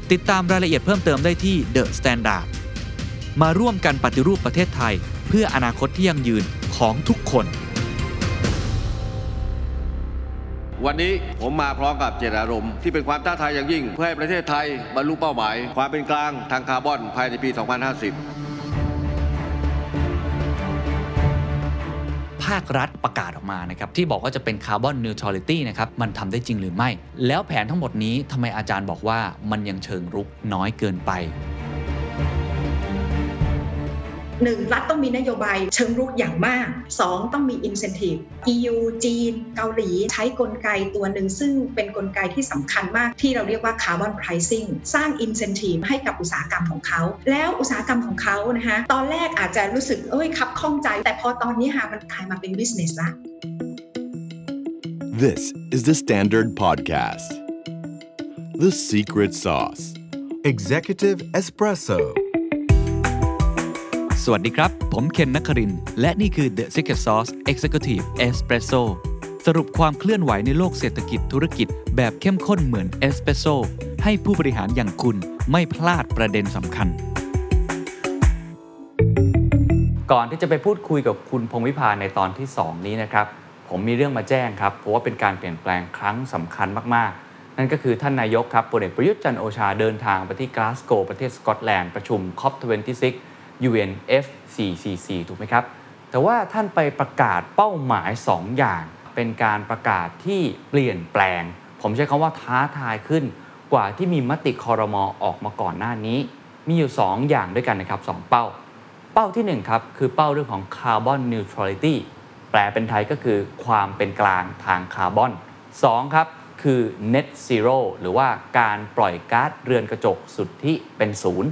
ิ ติดตามรายละเอียดเพิ่มเติมได้ที่ The Standard มาร่วมกันปฏิรูปประเทศไทย เพื่ออนาคตที่ยั่งยืนของทุกคน วันนี้ผมมาพร้อมกับเจตอารมณ์ที่เป็นความท้าทายอย่างยิ่ง เพื่อให้ประเทศไทยบรรลุเป้าหมาย ความเป็นกลางทางคาร์บอนภายในปี2050 ภาครัฐประกาศออกมานะครับที่บอกว่าจะเป็นคาร์บอนนิวทรัลิตี้นะครับมันทำได้จริงหรือไม่ แล้วแผนทั้งหมดนี้ทำไมอาจารย์บอกว่ามันยังเชิงรุกน้อยเกินไป หนึ่งรัฐต้องมีนโยบายเชิงรุกอย่างมาก 2 ต้องมี incentive EU จีน เกาหลีใช้กลไกตัวหนึ่ง ซึ่งเป็นกลไกที่สำคัญมากที่เราเรียกว่า carbon pricing สร้าง incentive ให้กับอุตสาหกรรมของเขา แล้วอุตสาหกรรมของเขานะคะตอนแรกอาจจะรู้สึกเอ้ยคับข้องใจ แต่พอตอนนี้ค่ะมันกลายมาเป็น business ละ This is the Standard Podcast. The Secret Sauce. Executive Espresso สวัสดีครับ ผมเคนนักคริน และนี่คือ The Secret Sauce Executive Espresso สรุปความเคลื่อนไหวในโลกเศรษฐกิจธุรกิจ แบบเข้มข้นเหมือนเอสเปรสโซให้ผู้บริหารอย่างคุณไม่พลาดประเด็นสำคัญ ก่อนที่จะไปพูดคุยกับคุณพงวิพาในตอนที่ 2 นี้นะครับ ผมมีเรื่องมาแจ้งครับ เพราะว่าเป็นการเปลี่ยนแปลงครั้งสำคัญมาก ๆ นั่นก็คือท่านนายกครับพลเอกประยุทธ์จันโอชาเดินทางไปที่กลาสโกประเทศสกอตแลนด์ประชุม COP26 UNFCCC ถูกไหมครับ แต่ว่าท่านไปประกาศเป้าหมาย 2 อย่าง เป็นการประกาศที่เปลี่ยนแปลง ผมใช้คำว่าท้าทายขึ้น กว่าที่มีมติคอรมอออกมาก่อนหน้านี้ มีอยู่ 2 อย่างด้วยกันนะครับ 2 เป้า เป้าที่1ครับคือเป้าเรื่องของ Carbon Neutrality แปลเป็นไทยก็คือความเป็นกลางทางคาร์บอน 2 ครับคือ Net Zero หรือว่าการปล่อยก๊าซเรือนกระจกสุดที่เป็นศูนย์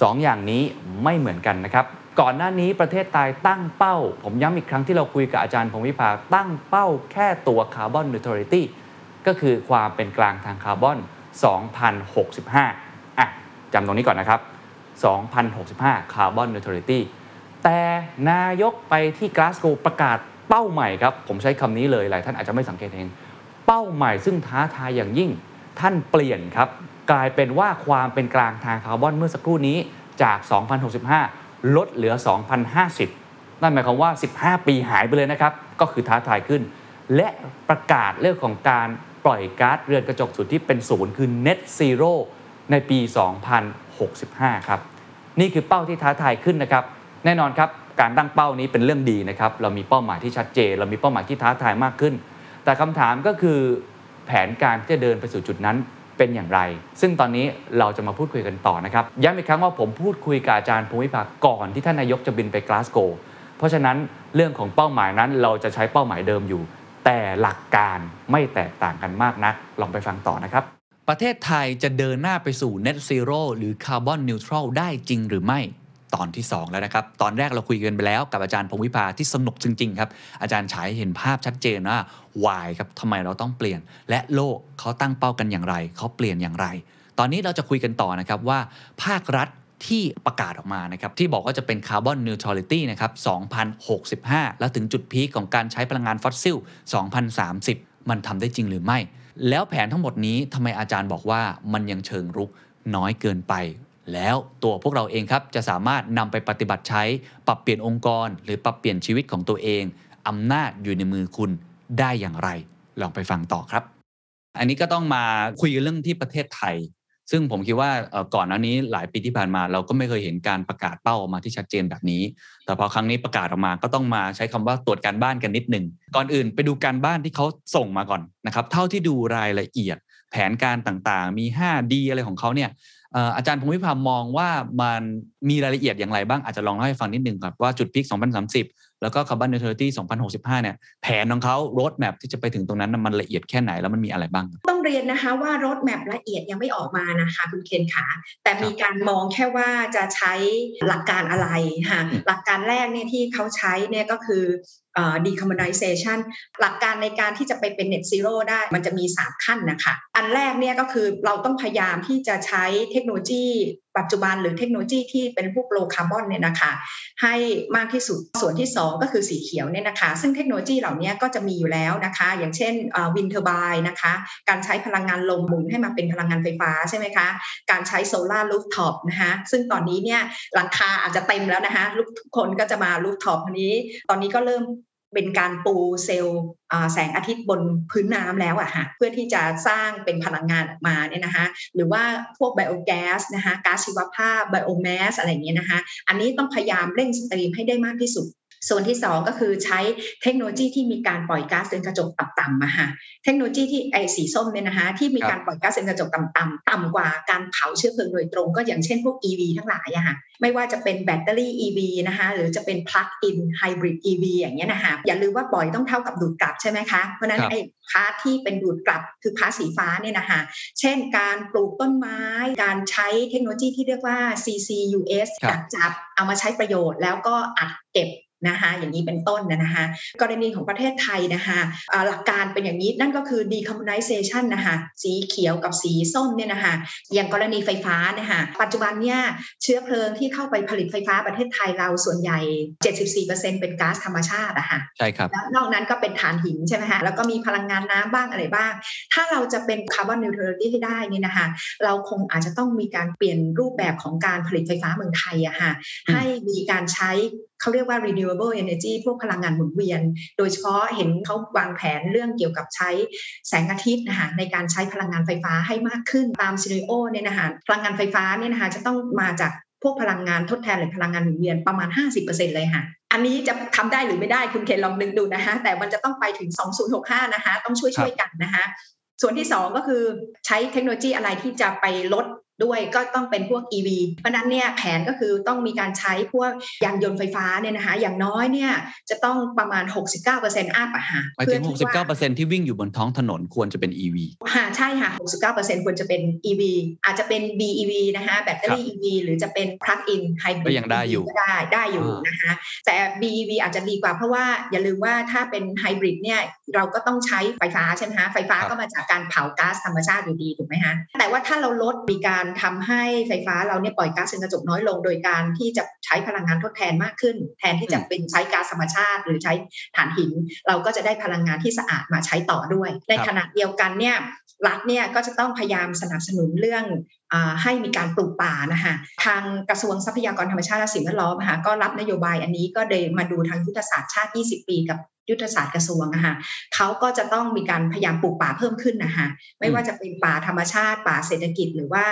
สองอย่างนี้ไม่เหมือนกันนะครับ ก่อนหน้านี้ประเทศไทยตั้งเป้า ผมย้ำอีกครั้งที่เราคุยกับอาจารย์พงษ์วิภาตั้งเป้าแค่ตัว carbon neutrality ก็คือความเป็นกลางทางคาร์บอน 2065 อะจำตรงนี้ก่อนนะครับ 2065 carbon neutrality แต่นายกไปที่กลาสโกว์ประกาศเป้าใหม่ครับ ผมใช้คำนี้เลยหลายท่านอาจจะไม่สังเกตเอง เป้าใหม่ซึ่งท้าทายอย่างยิ่ง ท่านเปลี่ยนครับ กลายเป็นว่าความเป็นกลางทางคาร์บอนเมื่อสักครู่นี้จาก 2065 ลดเหลือ 2050 นั่นหมายความว่า 15 ปีหายไปเลยนะครับ ก็คือท้าทายขึ้น และประกาศเรื่องของการปล่อยก๊าซเรือนกระจกสุดที่เป็นศูนย์คือ net zero ในปี 2065 ครับ นี่คือเป้าที่ท้าทายขึ้นนะครับ แน่นอนครับ การตั้งเป้านี้เป็นเรื่องดีนะครับ เรามีเป้าหมายที่ชัดเจน เรามีเป้าหมายที่ท้าทายมากขึ้น แต่คำถามก็คือแผนการที่จะเดินไปสู่จุดนั้น เป็นอย่างไร ซึ่งตอนนี้เราจะมาพูดคุยกันต่อนะครับ ย้ำอีกครั้งว่าผมพูดคุยกับอาจารย์ภูมิภาคก่อนที่ท่านนายกจะบินไปกลาสโก เพราะฉะนั้นเรื่องของเป้าหมายนั้นเราจะใช้เป้าหมายเดิมอยู่ แต่หลักการไม่แตกต่างกันมากนัก ลองไปฟังต่อนะครับ ประเทศไทยจะเดินหน้าไปสู่ Net Zero หรือ Carbon Neutral ได้จริงหรือไม่ ตอนที่ 2 แล้วนะครับ ตอนแรกเราคุยกันไปแล้วกับอาจารย์พงวิภาที่สนุกจริง ๆ ครับ อาจารย์ฉายเห็นภาพชัดเจนว่า why ครับทำไมเราต้องเปลี่ยน และโลกเขาตั้งเป้ากันอย่างไร เขาเปลี่ยนอย่างไร ตอนนี้เราจะคุยกันต่อนะครับว่าภาครัฐที่ประกาศออกมานะครับ ที่บอกว่าจะเป็น carbon neutrality นะครับ 2065 แล้วถึงจุด peak ของการใช้พลังงานฟอสซิล 2030 มันทำได้จริงหรือไม่ แล้วแผนทั้งหมดนี้ทำไมอาจารย์บอกว่ามันยังเชิงรุกน้อยเกินไป แล้วตัวพวกเราเองครับจะสามารถนำไปปฏิบัติใช้ปรับเปลี่ยนองค์กร หรือปรับเปลี่ยนชีวิตของตัวเองอำนาจอยู่ในมือคุณได้อย่างไร ลองไปฟังต่อครับ อันนี้ก็ต้องมาคุยเรื่องที่ประเทศไทย ซึ่งผมคิดว่าก่อก่อนหน้านี้หลายปีที่ผ่านมา เราก็ไม่เคยเห็นการประกาศเป้าออกมาที่ชัดเจนแบบนี้ แต่พอครั้งนี้ประกาศออกมาก็ต้องมาใช้คำว่าตรวจการบ้านกันนิดหนึ่งก่อนอื่นไปดูการบ้านที่เขาส่งมาก่อนนะครับ เท่าที่ดูรายละเอียดแผนการต่างๆ มี 5D อะไรของเขาเนี่ย อ่ออาจารย์พงศ์วิพามองว่ามันมีรายละเอียดอย่างไรบ้างอาจจะลองเล่าให้ฟังนิดหนึ่งครับว่าจุดพีค2030 แล้วก็ Carbon Neutrality 2065 เนี่ยแผนของเขาโรดแมพที่จะไปถึงตรงนั้นน่ะมันละเอียดแค่ไหนแล้วมันมีอะไรบ้าง ต้องเรียนนะคะว่ารถแมพละเอียดยังไม่ออกมานะคะคุณเคนขาแต่มีการมองแค่ว่าจะใช้หลักการอะไรค่ะอืมหลักการแรกเนี่ยที่เขาใช้เนี่ยก็คือเอ่อ decarbonization หลักการในการที่จะไปเป็น net zero ได้มันจะมี 3 ขั้นนะคะ อันแรกเนี่ยก็คือเราต้องพยายามที่จะใช้เทคโนโลยีปัจจุบันหรือเทคโนโลยีที่เป็นพวก low carbon เนี่ยนะคะ ให้มากที่สุดส่วนที่ 2 ก็คือสีเขียวเนี่ยนะคะ ซึ่งเทคโนโลยีเหล่านี้ก็จะมีอยู่แล้วนะคะ อย่างเช่น wind turbine นะคะการใช้พลังงานลมหมุนให้มาเป็นพลังงานไฟฟ้าใช่ไหมคะการใช้ solar rooftop นะคะซึ่งตอนนี้เนี่ยหลังคาอาจจะเต็มแล้วนะคะทุกคนก็จะมา rooftop นี้ ตอนนี้ก็เริ่ม เป็นการปูเซลล์แสงอาทิตย์บนพื้นน้ำแล้วอะฮะเพื่อที่จะสร้างเป็นพลังงานออกมาเนี่ยนะคะหรือว่าพวกไบโอแก๊สนะคะก๊าซชีวภาพไบโอแมสอะไรเงี้ยนะคะอันนี้ต้องพยายามเร่งสตรีมให้ได้มากที่สุด ส่วนที่ 2 ก็คือใช้เทคโนโลยีที่มีการปล่อยก๊าซเรือนกระจกต่ำๆมาค่ะเทคโนโลยีที่ไอสีส้มเนี่ยนะคะที่มีการปล่อยก๊าซเรือนกระจกต่ำๆต่ำกว่าการเผาเชื้อเพลิงโดยตรง ก็อย่างเช่นพวก EV ทั้งหลายอะค่ะไม่ว่าจะเป็นแบตเตอรี่ EV นะคะหรือจะเป็น plug-in hybrid EV อย่างเงี้ยนะคะอย่าลืมว่าปล่อยต้องเท่ากับดูดกลับใช่ไหมคะ เพราะฉะนั้นครับไอ้part ที่เป็นดูดกลับคือ part สีฟ้าเนี่ยนะคะเช่นการปลูกต้นไม้ การใช้เทคโนโลยีที่เรียกว่า CCUS ครับดักจับเอามาใช้ประโยชน์แล้วก็อัดเก็บ นะคะอย่างนี้เป็นต้นนะนะคะกรณีของประเทศไทยนะคะอ่าหลักการเป็นอย่างนี้นั่นก็คือ decarbonization นะคะสีเขียวกับสีส้มเนี่ยนะคะอย่างกรณีไฟฟ้านะคะปัจจุบันเนี่ยเชื้อเพลิงที่เข้าไปผลิตไฟฟ้าประเทศไทยเราส่วนใหญ่ 74%เป็นก๊าซธรรมชาติอะค่ะใช่ครับแล้วนอกนั้นก็เป็นถ่านหินใช่ไหมคะแล้วก็มีพลังงานน้ำบ้างอะไรบ้าง ถ้าเราจะเป็น carbon neutrality ให้ได้นี่นะคะเราคงอาจจะต้องมีการเปลี่ยนรูปแบบของการผลิตไฟฟ้าเมืองไทยอะค่ะอืมให้มีการใช้เขาเรียกว่า renewable energy พวกพลังงานหมุนเวียน โดยเฉพาะเห็นเขาวางแผนเรื่องเกี่ยวกับใช้แสงอาทิตย์นะคะในการใช้พลังงานไฟฟ้าให้มากขึ้นตาม scenario เนี่ยนะคะพลังงานไฟฟ้าเนี่ยนะคะจะต้องมาจากพวกพลังงานทดแทนหรือพลังงานหมุนเวียนประมาณ 50%เลยค่ะอันนี้จะทำได้หรือไม่ได้คุณเคนลองนึกดูนะคะแต่มันจะต้องไปถึง 2065 นะคะต้องช่วยช่วยๆกันนะคะส่วนที่ 2 ก็คือใช้เทคโนโลยีอะไรที่จะไปลด ด้วยก็ต้องเป็นพวก EV เพราะฉะนั้นเนี่ยแผนก็คือต้องมีการใช้พวกยานยนต์ไฟฟ้าเนี่ยนะคะอย่างน้อยเนี่ยจะต้องประมาณ 69%อัพอะค่ะหมายถึงเพื่อที่ว่า69%ที่วิ่งอยู่บนท้องถนนควรจะเป็น EV ค่ะใช่ค่ะ 69%ควรจะเป็น EV อาจจะเป็น BEV นะคะแบตเตอรี่ EV หรือจะเป็น plug-in hybrid ก็ยังได้อยู่ก็ได้ได้อยู่อ่านนะคะแต่ BEV อาจจะดีกว่าเพราะว่าอย่าลืมว่าถ้าเป็นไฮบริดเนี่ยเราก็ต้องใช้ไฟฟ้าใช่ไหมคะไฟฟ้าก็มาจากการเผาก๊าซธรรมชาติอยู่ดีถูกไหมคะแต่ว่าถ้าเราลดมีการทำให้ไฟฟ้าเราเนี่ยปล่อยก๊าซเรือนกระจกน้อยลง โดยการที่จะใช้พลังงานทดแทนมากขึ้น แทนที่จะเป็นใช้ก๊าซธรรมชาติ หรือใช้ถ่านหิน เราก็จะได้พลังงานที่สะอาดมาใช้ต่อด้วย ในขณะเดียวกันเนี่ยรัฐเนี่ยก็จะต้องพยายามสนับสนุนเรื่องอให้มีการปลูกป่านะคะทางกระทรวงทรัพยากรธรรมชาติและสิ่งแวดล้อมนะคะก็รับนโยบายอันนี้ก็เลยมาดูทางยุทธศาสตร์ชาติ 20 ปีกับ ยุทธศาสตร์กระทรวงนะคะเขาก็จะต้องมีการพยายามปลูกป่าเพิ่มขึ้นนะคะไม่ว่าจะเป็นป่าธรรมชาติ ป่าเศรษฐกิจหรือว่า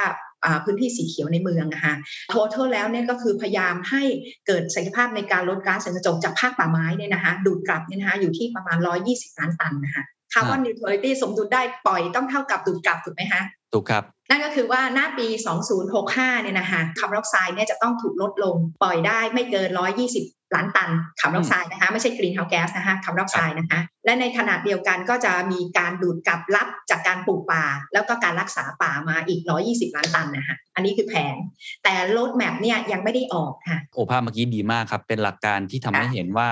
พื้นที่สีเขียวในเมืองนะคะทั้งแล้วเนี่ยก็คือพยายามให้เกิดศักยภาพในการลดก๊าซเรือนกระจกจากภาคป่าไม้เนี่ยนะคะดูดกลับเนี่ยนะคะอยู่ที่ประมาณ 120 ล้านตันนะคะ carbon neutrality สมดุลได้ปล่อยต้องเท่ากับดูดกลับถูกไหมคะถูกครับ นั่นก็คือว่าหน้าปี 2065 เนี่ยนะคะคาร์บอนไดออกไซด์เนี่ยจะต้องถูกลดลงปล่อยได้ไม่เกิน 120ล้านตันคาร์บอนไดออกไซด์นะคะไม่ใช่ greenhouse gas นะคะคาร์บอนไดออกไซด์นะคะและในขณะเดียวกันก็จะมีการดูดกลับรับจากการปลูกป่า แล้วก็การรักษาป่ามาอีก 120 ล้านตันนะคะอันนี้คือแผน แต่โรดแมพเนี่ยยังไม่ได้ออกค่ะโอภาพเมื่อกี้ดีมากครับ เป็นหลักการที่ทำให้เห็นว่า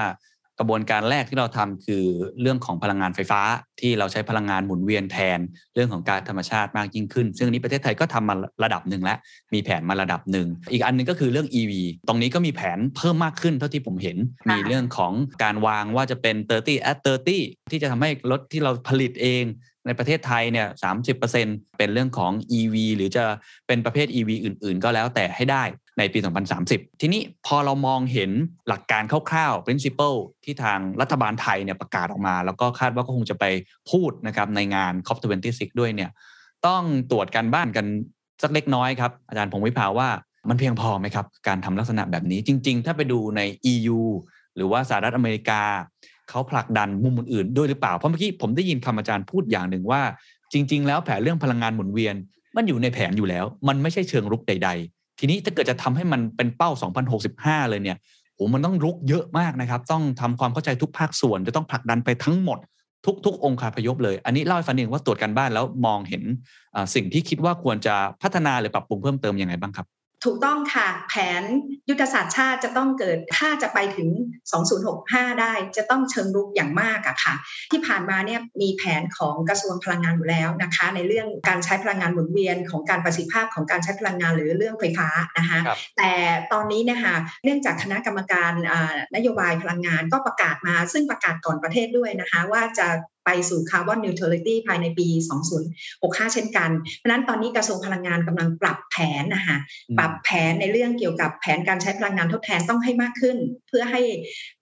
กระบวนการแรกที่เราทำคือเรื่องของพลังงานไฟฟ้าที่เราใช้พลังงานหมุนเวียนแทน เรื่องของการธรรมชาติมากยิ่งขึ้น ซึ่งอันนี้ประเทศไทยก็ทำมาระดับหนึ่งแล้วมีแผนมาระดับหนึ่งอีกอันหนึงก็คือเรื่อง EV ตรงนี้ก็มีแผนเพิ่มมากขึ้นเท่าที่ผมเห็น มีเรื่องของการวางว่าจะเป็น 30 at 30 ที่จะทำให้รถที่เราผลิตเองในประเทศไทยเนี่ย30%เป็นเรื่องของ EV หรือจะเป็นประเภท EV อื่น ๆ ก็แล้วแต่ให้ได้ในปี 2030 ทีนี้พอเรามองเห็นหลักการคร่าวๆ principle ที่ทางรัฐบาลไทยเนี่ยประกาศออกมา แล้วก็คาดว่าก็คงจะไปพูดนะครับในงาน COP26 ด้วยเนี่ยต้องตรวจการบ้านกันสักเล็กน้อยครับอาจารย์พงศ์วิภาว่ามันเพียงพอไหมครับ การทำลักษณะแบบนี้จริง ๆ ถ้าไปดูใน EU หรือว่าสหรัฐอเมริกา เขาผลักดันมุมอื่นๆด้วยหรือเปล่า เพราะเมื่อกี้ผมได้ยินคำอาจารย์พูดอย่างหนึ่งว่า จริง ๆ แล้วแผนเรื่องพลังงานหมุนเวียน มันอยู่ในแผนอยู่แล้ว มันไม่ใช่เชิงรุกใดๆ ทีนี้ถ้าเกิดจะทำให้มันเป็นเป้า 2065 เลยเนี่ยโหมันต้องรุกเยอะมากนะครับ ต้องทำความเข้าใจทุกภาคส่วน จะต้องผลักดันไปทั้งหมด ทุก ๆ องค์คาพยพเลย อันนี้เล่าให้ฟังเองว่าตรวจการบ้านแล้วมองเห็นสิ่งที่คิดว่าควรจะพัฒนาหรือปรับปรุงเพิ่มเติมยังไงบ้างครับ ถูกต้องค่ะ แผนยุทธศาสตร์ชาติจะต้องเกิดถ้าจะไปถึง 2065 ได้จะต้องเชิงรุกอย่างมากอะค่ะ ที่ผ่านมาเนี่ยมีแผนของกระทรวงพลังงานอยู่แล้วนะคะ ในเรื่องการใช้พลังงานหมุนเวียนของการประสิทธิภาพของการใช้พลังงานหรือเรื่องไฟฟ้านะคะครับแต่ตอนนี้เนี่ยค่ะเนื่องจากคณะกรรมการอ่านโยบายพลังงานก็ประกาศมา ซึ่งประกาศก่อนประเทศด้วยนะคะ ว่าจะไปสู่คาร์บอนนิวทรัลิตี้ภายในปี 2065 เช่นกัน เพราะฉะนั้นตอนนี้กระทรวงพลังงานกำลังปรับแผนนะคะอืมปรับแผนในเรื่องเกี่ยวกับแผนการใช้พลังงานทดแทนต้องให้มากขึ้น เพื่อให้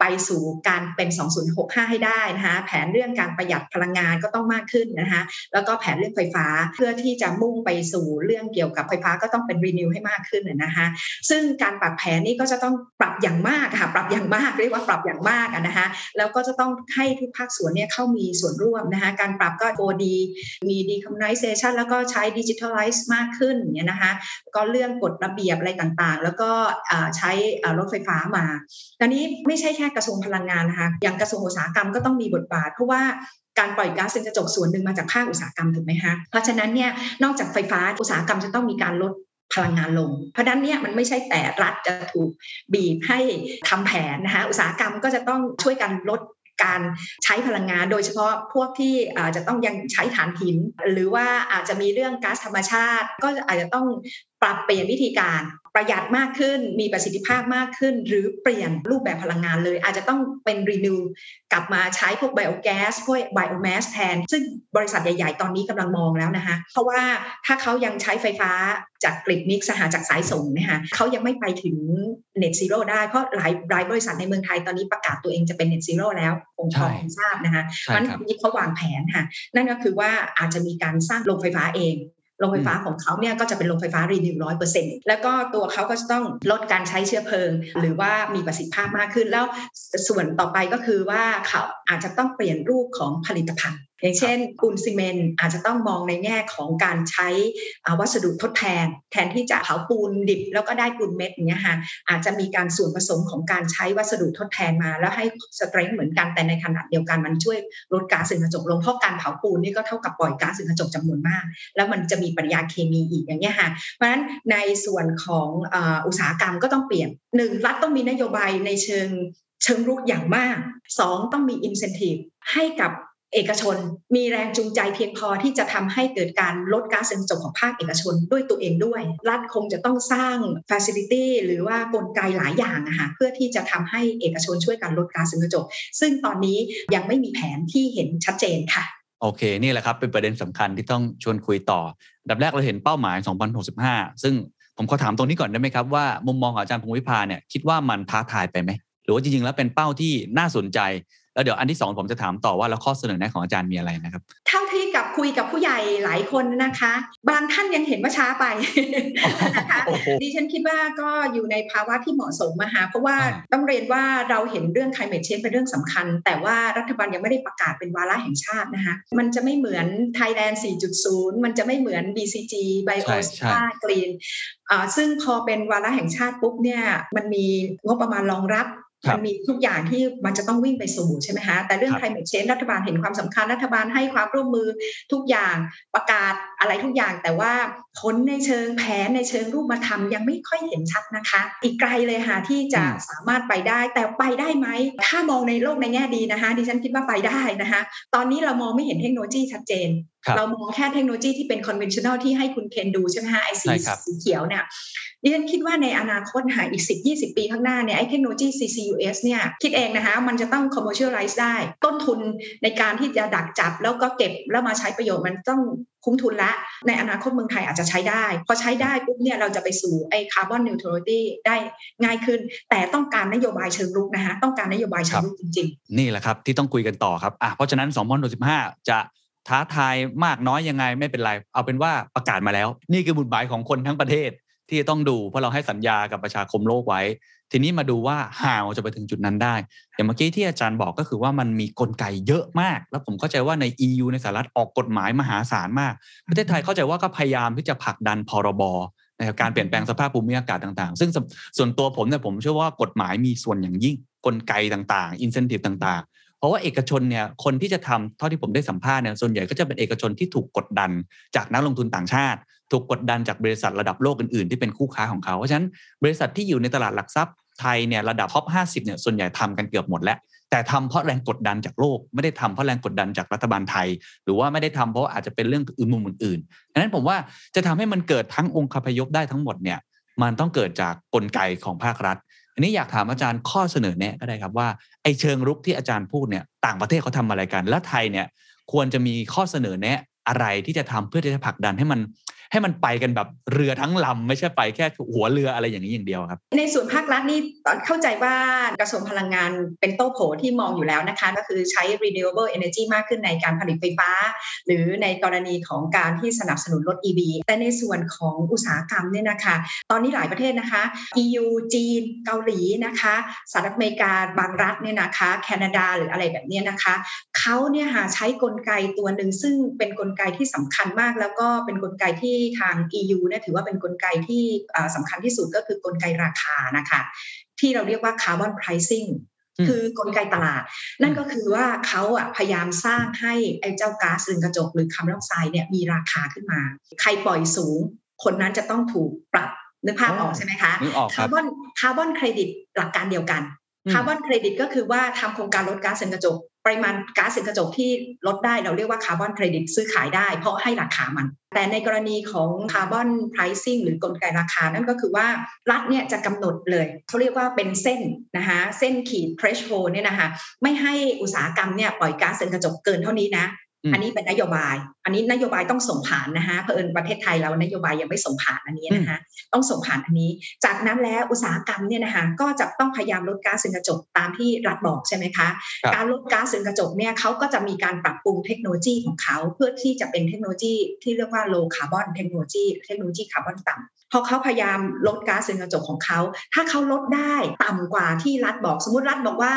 ไปสู่การเป็น 2065 ให้ได้นะคะแผนเรื่องการประหยัดพลังงานก็ต้องมากขึ้นนะคะแล้วก็แผนเรื่องไฟฟ้าเพื่อที่จะมุ่งไปสู่เรื่องเกี่ยวกับไฟฟ้าก็ต้องเป็นรีนิวให้มากขึ้นนะคะซึ่งการปรับแผนนี้ก็จะต้องปรับอย่างมากค่ะปรับอย่างมากเรียกว่าปรับอย่างมากอะนะคะแล้วก็จะต้องให้ทุกภาคส่วนเนี่ยเข้ามีส่วนร่วมนะคะการปรับก็โ d มี decarbonization แล้วก็ใช้ digitalize มากขึ้นเงี้ยนะคะก็เรื่องกฎระเบียบอะไรต่างๆ แล้วก็ใช้รถไฟฟ้ามาตอนนี้ไม่ใช่แค่กระทรวงพลังงานนะคะอย่างกระทรวงอุตสาหกรรมก็ต้องมีบทบาท เพราะว่าการปล่อยก๊าซเรือนกระจกส่วนหนึ่งมาจากภาคอุตสาหกรรมถูกไหมคะเพราะฉะนั้นเนี่ยนอกจากไฟฟ้าอุตสาหกรรมจะต้องมีการลดพลังงานลง เพราะนั้นเนี่ยมันไม่ใช่แต่รัฐจะถูกบีบให้ทำแผนนะคะอุตสาหกรรมก็จะต้องช่วยกันลด การใช้พลังงาน โดยเฉพาะพวกที่อาจจะต้องยังใช้ฐานหิน หรือว่าอาจจะมีเรื่องก๊าซธรรมชาติ ก็อาจจะต้องปรับเปลี่ยนวิธีการ ประหยัดมากขึ้น มีประสิทธิภาพมากขึ้น หรือเปลี่ยนรูปแบบพลังงานเลย อาจจะต้องเป็นรีนิวกลับมาใช้พวกไบโอแก๊สพวกไบโอแมสแทน ซึ่งบริษัทใหญ่ๆ ตอนนี้กำลังมองแล้วนะคะ เพราะว่าถ้าเขายังใช้ไฟฟ้าจากกริดมิกซ์หาจากสายส่งนะคะเขายังไม่ไปถึง net zero ได้ เพราะหลายหลายบริษัทในเมืองไทยตอนนี้ประกาศตัวเองจะเป็น net zero แล้วคงพอใช่คงทราบนะคะใช่มันครับนี้เขาวางแผนค่ะนั่นก็คือว่าอาจจะมีการสร้างโรงไฟฟ้าเอง โรงไฟฟ้าของเขาเนี่ยก็จะเป็นโรงไฟฟ้ารีนิวร้อยเปอร์เซ็นต์แล้วก็ตัวเขาก็จะต้องลดการใช้เชื้อเพลิง หรือว่ามีประสิทธิภาพมากขึ้นแล้วส่วนต่อไปก็คือว่าเขาอาจจะต้องเปลี่ยนรูปของผลิตภัณฑ์ อย่างเช่นปูนซีเมนต์อาจจะต้องมองในแง่ของการใช้วัสดุทดแทน แทนที่จะเผาปูนดิบแล้วก็ได้ปูนเม็ดอย่างเงี้ยค่ะอาจจะมีการส่วนผสมของการใช้วัสดุทดแทนมา แล้วให้สเตรนท์เหมือนกันแต่ในขณะเดียวกันมันช่วยลดก๊าซเรือนกระจกลงเพราะการเผาปูนนี่ก็เท่ากับปล่อยก๊าซเรือนกระจกจำนวนมาก แล้วมันจะมีปริยาเคมีอีกอย่างเงี้ยค่ะเพราะฉะนั้นในส่วนของอุตสาหกรรมก็ต้องเปลี่ยนหนึ่งรัฐต้องมีนโยบายในเชิงเชิงรุกอย่างมากสองต้องมี incentive ให้กับ เอกชน มีแรงจูงใจเพียงพอที่จะทำให้เกิดการลดก๊าซเรือนกระจกของภาคเอกชนด้วยตัวเองด้วย รัฐคงจะต้องสร้าง facility หรือว่ากลไกหลายอย่างอะค่ะเพื่อที่จะทำให้เอกชนช่วยกันลดก๊าซเรือนกระจก ซึ่งตอนนี้ยังไม่มีแผนที่เห็นชัดเจนค่ะโอเค นี่แหละครับ เป็นประเด็นสำคัญที่ต้องชวนคุยต่อดับแรกเราเห็นเป้าหมาย 2065 ซึ่งผมขอถามตรงนี้ก่อนได้ไหมครับว่ามุมมองของอาจารย์พงวิภาเนี่ยคิดว่ามันท้าทายไปไหม หรือว่าจริงๆแล้วเป็นเป้าที่น่าสนใจ แล้วเดี๋ยวอันที่สองผมจะถามต่อว่าแล้วข้อเสนอแนะของอาจารย์มีอะไรนะครับ เท่าที่กับคุยกับผู้ใหญ่หลายคนนะคะ บางท่านยังเห็นว่าช้าไปนะคะโอ้โหดิฉันคิดว่าก็อยู่ในภาวะที่เหมาะสมนะคะเพราะว่าอ่าต้องเรียนว่าเราเห็นเรื่อง climate change เป็นเรื่องสำคัญ แต่ว่ารัฐบาลยังไม่ได้ประกาศเป็นวาระแห่งชาตินะคะมันจะไม่เหมือน Thailand 4.0 มันจะไม่เหมือน BCG ใช่ Bio ใช่ Green อ่าซึ่งพอเป็นวาระแห่งชาติปุ๊บเนี่ยมันมีงบประมาณรองรับครับ มันมีทุกอย่างที่มันจะต้องวิ่งไปสู่ใช่ไหมคะแต่เรื่องครับ climate change รัฐบาลเห็นความสำคัญรัฐบาลให้ความร่วมมือทุกอย่างประกาศอะไรทุกอย่าง แต่ว่าผลในเชิงแผนในเชิงรูปธรรมยังไม่ค่อยเห็นชัดนะคะ อีกไกลเลยค่ะที่จะอืมสามารถไปได้แต่ไปได้ไหม ถ้ามองในโลกในแง่ดีนะคะ ดิฉันคิดว่าไปได้นะคะ ตอนนี้เรามองไม่เห็นเทคโนโลยีชัดเจนครับเรามองแค่เทคโนโลยีที่เป็น conventional ที่ให้คุณเคนดูใช่ไหมคะไอสีใช่ครับสีเขียวเนี่ยดิฉันคิดว่าในอนาคตหาอีก 10 20 ปีข้างหน้าเนี่ยไอ้เทคโนโลยี CCUS เนี่ยคิดเองนะคะมันจะต้อง commercialize ได้ ต้นทุนในการที่จะดักจับแล้วก็เก็บแล้วมาใช้ประโยชน์มันต้องคุ้มทุนละ ในอนาคตเมืองไทยอาจจะใช้ได้ พอใช้ได้ปุ๊บเนี่ยเราจะไปสู่ไอ้ carbon neutrality ได้ง่ายขึ้น แต่ต้องการนโยบายเชิงรุกนะคะต้องการนโยบายเชิงรุกจริง ๆ นี่แหละครับที่ต้องคุยกันต่อครับอะเพราะฉะนั้น2 0 1 5จะ ท้าทายมากน้อยยังไงไม่เป็นไร เอาเป็นว่าประกาศมาแล้ว นี่คือบุญหมายของคนทั้งประเทศที่จะต้องดู เพราะเราให้สัญญากับประชาคมโลกไว้ ทีนี้มาดูว่าห่าวจะไปถึงจุดนั้นได้ อย่างเมื่อกี้ที่อาจารย์บอกก็คือว่ามันมีกลไกเยอะมาก แล้วผมเข้าใจว่าใน EU ในสหรัฐออกกฎหมายมหาศาลมาก ประเทศไทยเข้าใจว่าก็พยายามที่จะผลักดันพรบนะครับการเปลี่ยนแปลงสภาพภูมิอากาศต่างๆ ซึ่งสส่วนตัวผมเนี่ยผมเชื่อว่ากฎหมายมีส่วนอย่างยิ่ง กลไกต่างๆ อินเซนティブต่างๆ เพราะว่าเอกชนเนี่ยคนที่จะทำเท่าที่ผมได้สัมภาษณ์เนี่ยส่วนใหญ่ก็จะเป็นเอกชนที่ถูกกดดันจากนักลงทุนต่างชาติ ถูกกดดันจากบริษัทระดับโลกอื่นๆ ที่เป็นคู่ค้าของเขาเพราะฉะนั้นบริษัทที่อยู่ในตลาดหลักทรัพย์ไทยเนี่ยระดับท็อป 50เนี่ยส่วนใหญ่ทำกันเกือบหมดแล้วแต่ทำเพราะแรงกดดันจากโลก ไม่ได้ทำเพราะแรงกดดันจากรัฐบาลไทย หรือว่าไม่ได้ทำเพราะอาจจะเป็นเรื่องอื่นมุมอื่นๆดังนั้นผมว่าจะทำให้มันเกิดทั้งองค์คพยพได้ทั้งหมดเนี่ยมันต้องเกิดจากกลไกของภาครัฐ อันนี้อยากถามอาจารย์ข้อเสนอแนะก็ได้ครับว่าไอ้เชิงรุกที่อาจารย์พูดเนี่ยต่างประเทศเขาทำอะไรกัน และไทยเนี่ยควรจะมีข้อเสนอแนะอะไรที่จะทำเพื่อที่จะผลักดันให้มัน ให้มันไปกันแบบเรือทั้งลำไม่ใช่ไปแค่หัวเรืออะไรอย่างนี้อย่างเดียวครับ ในส่วนภาครัฐนี่ตอนเข้าใจว่ากระทรวงพลังงานเป็นโต้โผที่มองอยู่แล้วนะคะ ก็คือใช้ renewable energy มากขึ้นในการผลิตไฟฟ้า หรือในกรณีของการที่สนับสนุนรถ EV แต่ในส่วนของอุตสาหกรรมเนี่ยนะคะ ตอนนี้หลายประเทศนะคะ EU จีน เกาหลีนะคะสหรัฐอเมริกาบางรัฐเนี่ยนะคะ แคนาดาหรืออะไรแบบเนี้ยนะคะเขาเนี่ยหาใช้กลไกตัวหนึ่งซึ่งเป็นกลไกที่สำคัญมากแล้วก็เป็นกลไกที่ทาง EU เนี่ยถือว่าเป็นกลไกที่อ่าสำคัญที่สุดก็คือกลไกราคานะคะที่เราเรียกว่า carbon pricing อืมคือกลไกตลาด นั่นก็คือว่าเขาอะพยายามสร้างให้ไอ้เจ้าก๊าซเรือนกระจกหรือคาร์บอนไดออกไซด์เนี่ยมีราคาขึ้นมา ใครปล่อยสูง คนนั้นจะต้องถูกปรับนึกภาพออกใช่ไหมคะนึกออกครับคาร์บอนคาร์บอนเครดิตหลักการเดียวกันอืมคาร์บอนเครดิตก็คือว่าทำโครงการลดก๊าซเรือนกระจก ปริมาณก๊าซเรือนกระจกที่ลดได้เราเรียกว่าคาร์บอนเครดิตซื้อขายได้ เพราะให้ราคามัน แต่ในกรณีของ carbon pricing หรือกลไกราคา นั่นก็คือว่ารัฐเนี่ยจะกำหนดเลยเขาเรียกว่าเป็นเส้นนะคะเส้นขีด threshold เนี่ยนะคะไม่ให้อุตสาหกรรมเนี่ยปล่อยก๊าซเรือนกระจกเกินเท่านี้นะ อืมอันนี้เป็นนโยบาย อันนี้นโยบายต้องส่งผ่านนะคะเผอิญประเทศไทยเรานโยบายยังไม่ส่งผ่านอันนี้นะคะ ต้องส่งผ่านอันนี้ จากนั้นแล้วอุตสาหกรรมเนี่ยนะคะก็จะต้องพยายามลดก๊าซเรือนกระจกตามที่รัฐบอกใช่ไหมคะครับการลดก๊าซเรือนกระจกเนี่ยเขาก็จะมีการปรับปรุงเทคโนโลยีของเขาเพื่อที่จะเป็นเทคโนโลยีที่เรียกว่า low carbon เทคโนโลยีเทคโนโลยีคาร์บอนต่ำพอเขาพยายามลดก๊าซเรือนกระจกของเขา ถ้าเขาลดได้ต่ำกว่าที่รัฐบอก สมมติรัฐบอกว่า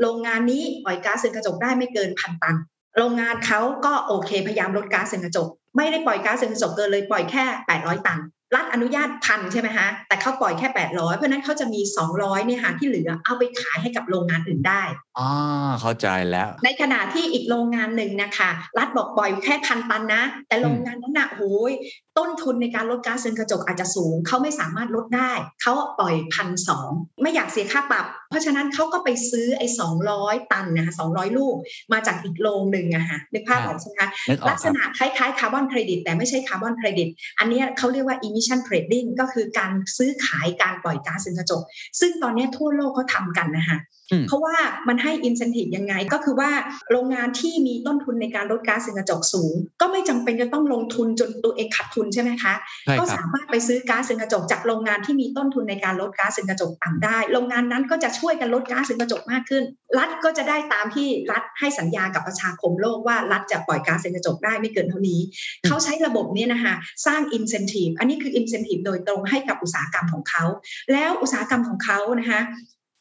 โรงงานนี้ปล่อยก๊าซเรือนกระจกได้ไม่เกินพันตัน โรงงานเขาก็โอเคพยายามลดก๊าซเรือนกระจก ไม่ได้ปล่อยก๊าซเรือนกระจกเกินเลยปล่อยแค่ 800 ตัน รัฐอนุญาตพันใช่ไหมฮะแต่เขาปล่อยแค่ 800 เพราะฉะนั้นเขาจะมี 200เนี่ยค่ะที่เหลือเอาไปขายให้กับโรงงานอื่นได้อ่าเข้าใจแล้ว ในขณะที่อีกโรงงานหนึ่งนะคะรัฐบอกปล่อยแค่พันตันนะ แต่โรงงานนั้นน่ะโอ้ยต้นทุนในการลดก๊าซเรือนกระจกอาจจะสูงเขาไม่สามารถลดได้เขาปล่อยพันสองไม่อยากเสียค่าปรับเพ ราะฉะนั้นเขาก็ไปซื้อไอ้สองร้อยตันนะคะสองร้อยลูกมาจากอีกโรงหนึ่งอะค่ะนึกภาพออกใช่ไหมคะนึกออกครับลักษณะคล้ายๆคาร์บอนเครดิตแต่ไม่ใช่คาร์บอนเครดิตอันเนี้ยเขาเรียกว่า emission trading ก็คือการซื้อขายการปล่อยก๊าซเรือนกระจก ซึ่งตอนเนี้ยทั่วโลกเขาทำกันนะคะอืมเพราะว่ามันให้ incentive ยังไง ก็คือว่าโรงงานที่มีต้นทุนในการลดก๊าซเรือนกระจกสูง ก็ไม่จำเป็นจะต้องลงทุนจนตัวเองขาดทุนใช่ไหมคะใช่ก็ครับสามารถไปซื้อก๊าซเรือนกระจกจากโรงงานที่มีต้นทุนในการลดก๊าซเรือนกระจกต่ำได้ โรงงานนั้นก็จะช่วยช่วยกันลดก๊าซเรือนกระจกมากขึ้น รัฐก็จะได้ตามที่รัฐให้สัญญากับประชาคมโลกว่ารัฐจะปล่อยก๊าซเรือนกระจกได้ไม่เกินเท่านี้ เขาใช้ระบบนี้นะคะสร้าง incentive อันนี้คือ incentive โดยตรงให้กับอุตสาหกรรมของเขา แล้วอุตสาหกรรมของเขานะคะ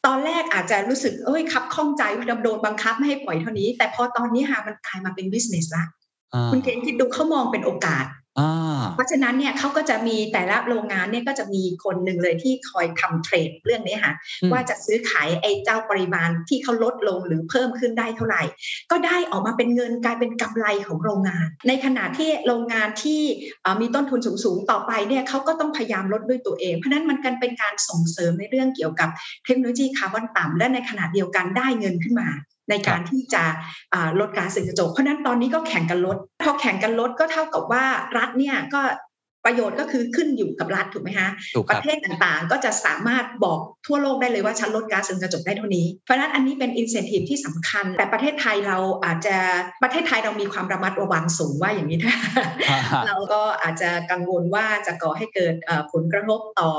ตอนแรกอาจจะรู้สึกเอ้ยคับข้องใจโดนบังคับไม่ให้ปล่อยเท่านี้ แต่พอตอนนี้ค่ะมันกลายมาเป็น business ละอ่าคุณเคนคิดดูเขามองเป็นโอกาสอ่า เพราะฉะนั้นเนี่ยเขาก็จะมีแต่ละโรงงานเนี่ยก็จะมีคนหนึ่งเลยที่คอยทำเทรดเรื่องนี้ค่ะอืมว่าจะซื้อขายไอ้เจ้าปริมาณที่เขาลดลงหรือเพิ่มขึ้นได้เท่าไหร่ ก็ได้ออกมาเป็นเงินกลายเป็นกำไรของโรงงาน ในขณะที่โรงงานที่เอ่อมีต้นทุนสูงๆต่อไปเนี่ยเขาก็ต้องพยายามลดด้วยตัวเอง เพราะฉะนั้นมันกันเป็นการส่งเสริมในเรื่องเกี่ยวกับเทคโนโลยีคาร์บอนต่ำและในขณะเดียวกันได้เงินขึ้นมา ในการที่จะอ่าลดก๊าซเรือนกระจก เพราะฉะนั้นตอนนี้ก็แข่งกันลด พอแข่งกันลดก็เท่ากับว่ารัฐเนี่ยก็ ประโยชน์ก็คือขึ้นอยู่กับรัฐถูกไหมฮะถูกปครัระบเทศต่างๆ ก็จะสามารถบอกทั่วโลกได้เลยว่าฉันลดก๊าซเรือนกระจกได้เท่านี้ เพราะฉะนั้นอันนี้เป็น incentive ที่สำคัญ แต่ประเทศไทยเราอาจจะประเทศไทยเรามีความระมัดระวังสูงว่าอย่างนี้นะอ่าฮะเราก็อาจจะกังวลว่าจะก่อให้เกิดเอ่อผลกระทบต่อ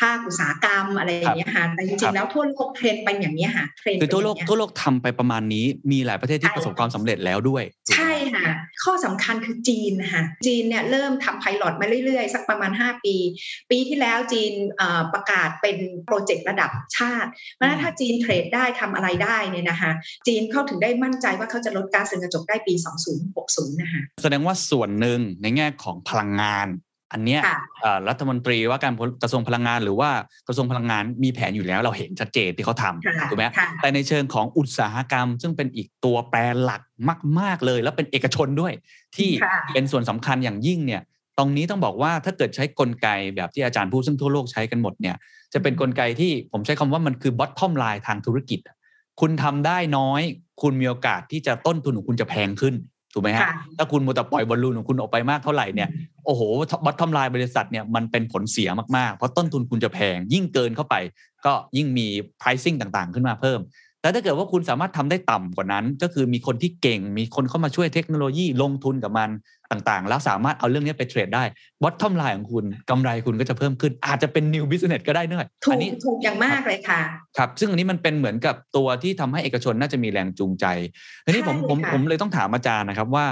ภาคอุตสาหกรรมอะไรอย่างเงี้ยค่ะแต่จครัริงบๆแล้วทั่วโลกเทรนด์ไปอย่างนี้ยค่ะเทรนด์คือทั่วโลกเป็นอย่างเงี้ยทั่วโลกทำไปประมาณนี้มีหลายประเทศที่ใช่ประสบความสำเร็จแล้วด้วยถูกไหมใช่ค่ะข้อสำคัญคือจีนนะคะจีนเนี่ยเริ่มทำไพลอตมาเรื่อยๆ สักประมาณ 5 ปี ปีที่แล้วจีนเอ่อประกาศเป็นโปรเจกต์ระดับชาติเพราะฉะนั้นถ้าจีนเทรดได้ทำอะไรได้เนี่ยนะคะจีนเขาถึงได้มั่นใจว่าเขาจะลดก๊าซเรือนกระจกได้ปี 2060 นะคะแสดงว่าส่วนหนึ่งในแง่ของพลังงาน อันเนี้ยค่ะเอ่อรัฐมนตรีว่าการกระทรวงพลังงานหรือว่ากระทรวงพลังงานมีแผนอยู่แล้วเราเห็นชัดเจนที่เขาทค่ะำถูกไหมค่ะแต่ในเชิงของอุตสาหกรรม ซึ่งเป็นอีกตัวแปรหลักมาก ๆเลย แล้วเป็นเอกชนด้วย ที่ค่ะเป็นส่วนสำคัญอย่างยิ่งเนี่ย ตรงนี้ต้องบอกว่าถ้าเกิดใช้กลไกแบบที่อาจารย์พูดซึ่งทั่วโลกใช้กันหมดเนี่ยจะเป็นกลไกที่ผมใช้คำว่ามันคือ bottom line ทางธุรกิจ คุณทำได้น้อย คุณมีโอกาสที่จะต้นทุนของคุณจะแพงขึ้นถูกไหมฮะค่ะถ้าคุณมัวแต่ปล่อยบอลลูนของคุณออกไปมากเท่าไหร่เนี่ยโอ้โหบอททอมไลน์บริษัทเนี่ยมันเป็นผลเสียมาก ๆ เพราะต้นทุนคุณจะแพง ยิ่งเกินเข้าไป ก็ยิ่งมี pricing ต่างๆ ขึ้นมาเพิ่ม แต่ถ้าเกิดว่าคุณสามารถทำได้ต่ำกว่านั้น ก็คือมีคนที่เก่ง มีคนเข้ามาช่วยเทคโนโลยีลงทุนกับมัน ต่างๆ แล้วสามารถเอาเรื่องนี้ไปเทรดได้บอททอมไลน์ของคุณกำไรคุณก็จะเพิ่มขึ้น อาจจะเป็น new business ก็ได้เนื่อยถูอักนี้ถูกอย่างมากเลยค่ะ ครับ ซึ่งอันนี้มันเป็นเหมือนกับตัวที่ทำให้เอกชนน่าจะมีแรงจูงใจทีนี้ผมใช่ผมค่ะผมเลยต้องถามอาจารย์นะครับว่า